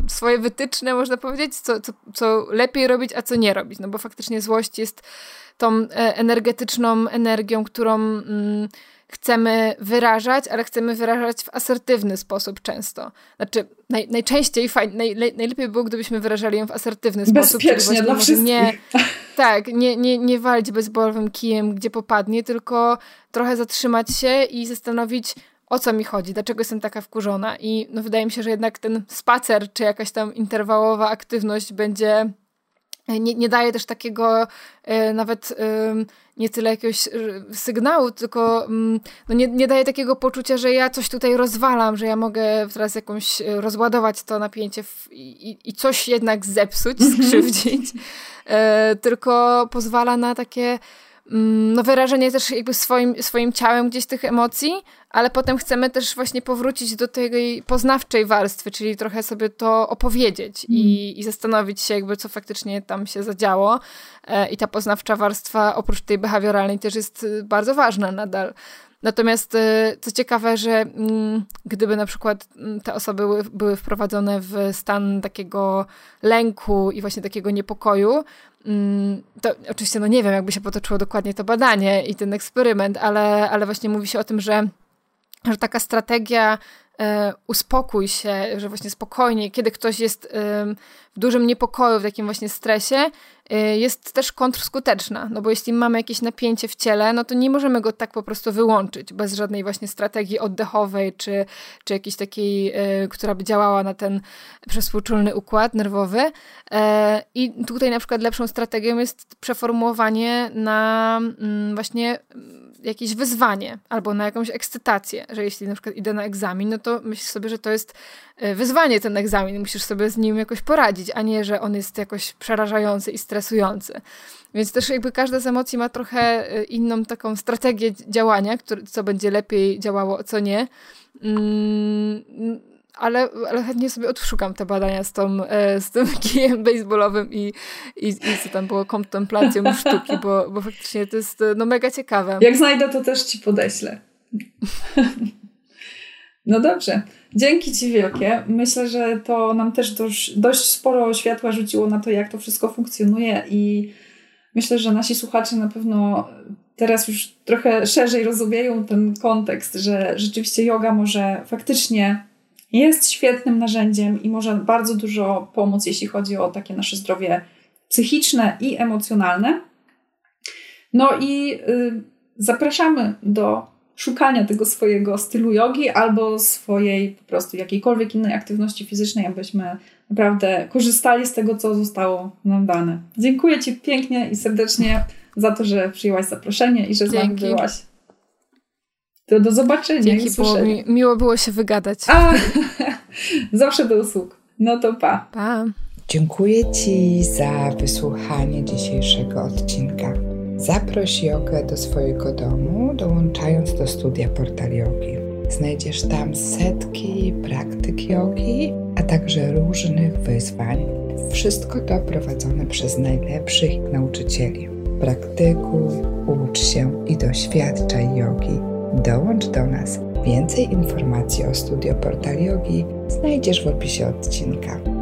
swoje wytyczne, można powiedzieć, co, co, co lepiej robić, a co nie robić. No bo faktycznie złość jest tą e, energetyczną energią, którą mm, chcemy wyrażać, ale chcemy wyrażać w asertywny sposób często. Znaczy, naj, najczęściej, fajnie, naj, najlepiej było, gdybyśmy wyrażali ją w asertywny sposób. Bezpiecznie dla wszystkich. Nie, [laughs] tak, nie, nie, nie walić bezbolowym kijem, gdzie popadnie, tylko trochę zatrzymać się i zastanowić, o co mi chodzi, dlaczego jestem taka wkurzona. I no, wydaje mi się, że jednak ten spacer, czy jakaś tam interwałowa aktywność będzie nie, nie daje też takiego e, nawet e, nie tyle jakiegoś sygnału, tylko mm, no nie, nie daje takiego poczucia, że ja coś tutaj rozwalam, że ja mogę teraz jakąś e, rozładować to napięcie w, i, i, coś jednak zepsuć, mhm. skrzywdzić, e, tylko pozwala na takie Mm, no, wyrażenie też jakby swoim, swoim ciałem gdzieś tych emocji, ale potem chcemy też właśnie powrócić do tej poznawczej warstwy, czyli trochę sobie to opowiedzieć mm. i, i zastanowić się jakby co faktycznie tam się zadziało e, i ta poznawcza warstwa oprócz tej behawioralnej też jest y, bardzo ważna nadal. Natomiast y, co ciekawe, że mm, gdyby na przykład mm, te osoby były, wprowadzone w stan takiego lęku i właśnie takiego niepokoju, Mm, to oczywiście no nie wiem, jakby się potoczyło dokładnie to badanie i ten eksperyment, ale, ale właśnie mówi się o tym, że że taka strategia e, uspokój się, że właśnie spokojnie, kiedy ktoś jest w dużym niepokoju, w takim właśnie stresie, e, jest też kontrskuteczna, no bo jeśli mamy jakieś napięcie w ciele, no to nie możemy go tak po prostu wyłączyć, bez żadnej właśnie strategii oddechowej, czy, czy jakiejś takiej, e, która by działała na ten przezwóczulny układ nerwowy. I tutaj na przykład lepszą strategią jest przeformułowanie na mm, właśnie jakieś wyzwanie albo na jakąś ekscytację, że jeśli na przykład idę na egzamin, no to myślisz sobie, że to jest e, wyzwanie ten egzamin, musisz sobie z nim jakoś poradzić, a nie, że on jest jakoś przerażający i stresujący. Więc też jakby każda z emocji ma trochę e, inną taką strategię działania, co będzie lepiej działało, co nie. Mm, ale, ale chętnie sobie odszukam te badania z, tą, e, z tym [laughs] kijem baseballowym i, i, i co tam było kontemplacją sztuki, bo, bo faktycznie to jest no, mega ciekawe. Jak znajdę, to też ci podeślę. [laughs] No dobrze. Dzięki Ci wielkie. Myślę, że to nam też dość, dość sporo światła rzuciło na to, jak to wszystko funkcjonuje i myślę, że nasi słuchacze na pewno teraz już trochę szerzej rozumieją ten kontekst, że rzeczywiście yoga może faktycznie jest świetnym narzędziem i może bardzo dużo pomóc, jeśli chodzi o takie nasze zdrowie psychiczne i emocjonalne. No i y, zapraszamy do szukania tego swojego stylu jogi albo swojej po prostu jakiejkolwiek innej aktywności fizycznej, abyśmy naprawdę korzystali z tego, co zostało nam dane. Dziękuję Ci pięknie i serdecznie za to, że przyjęłaś zaproszenie i że z nami byłaś. To do zobaczenia Dzięki, było mi, miło było się wygadać. A, [laughs] zawsze do usług. No to pa. Pa. Dziękuję Ci za wysłuchanie dzisiejszego odcinka. Zaproś jogę do swojego domu, dołączając do studia Portal Yogi. Znajdziesz tam setki praktyk jogi, a także różnych wyzwań. Wszystko to prowadzone przez najlepszych nauczycieli. Praktykuj, ucz się i doświadczaj jogi Dołącz do nas. Więcej informacji o studio Portal Yogi znajdziesz w opisie odcinka.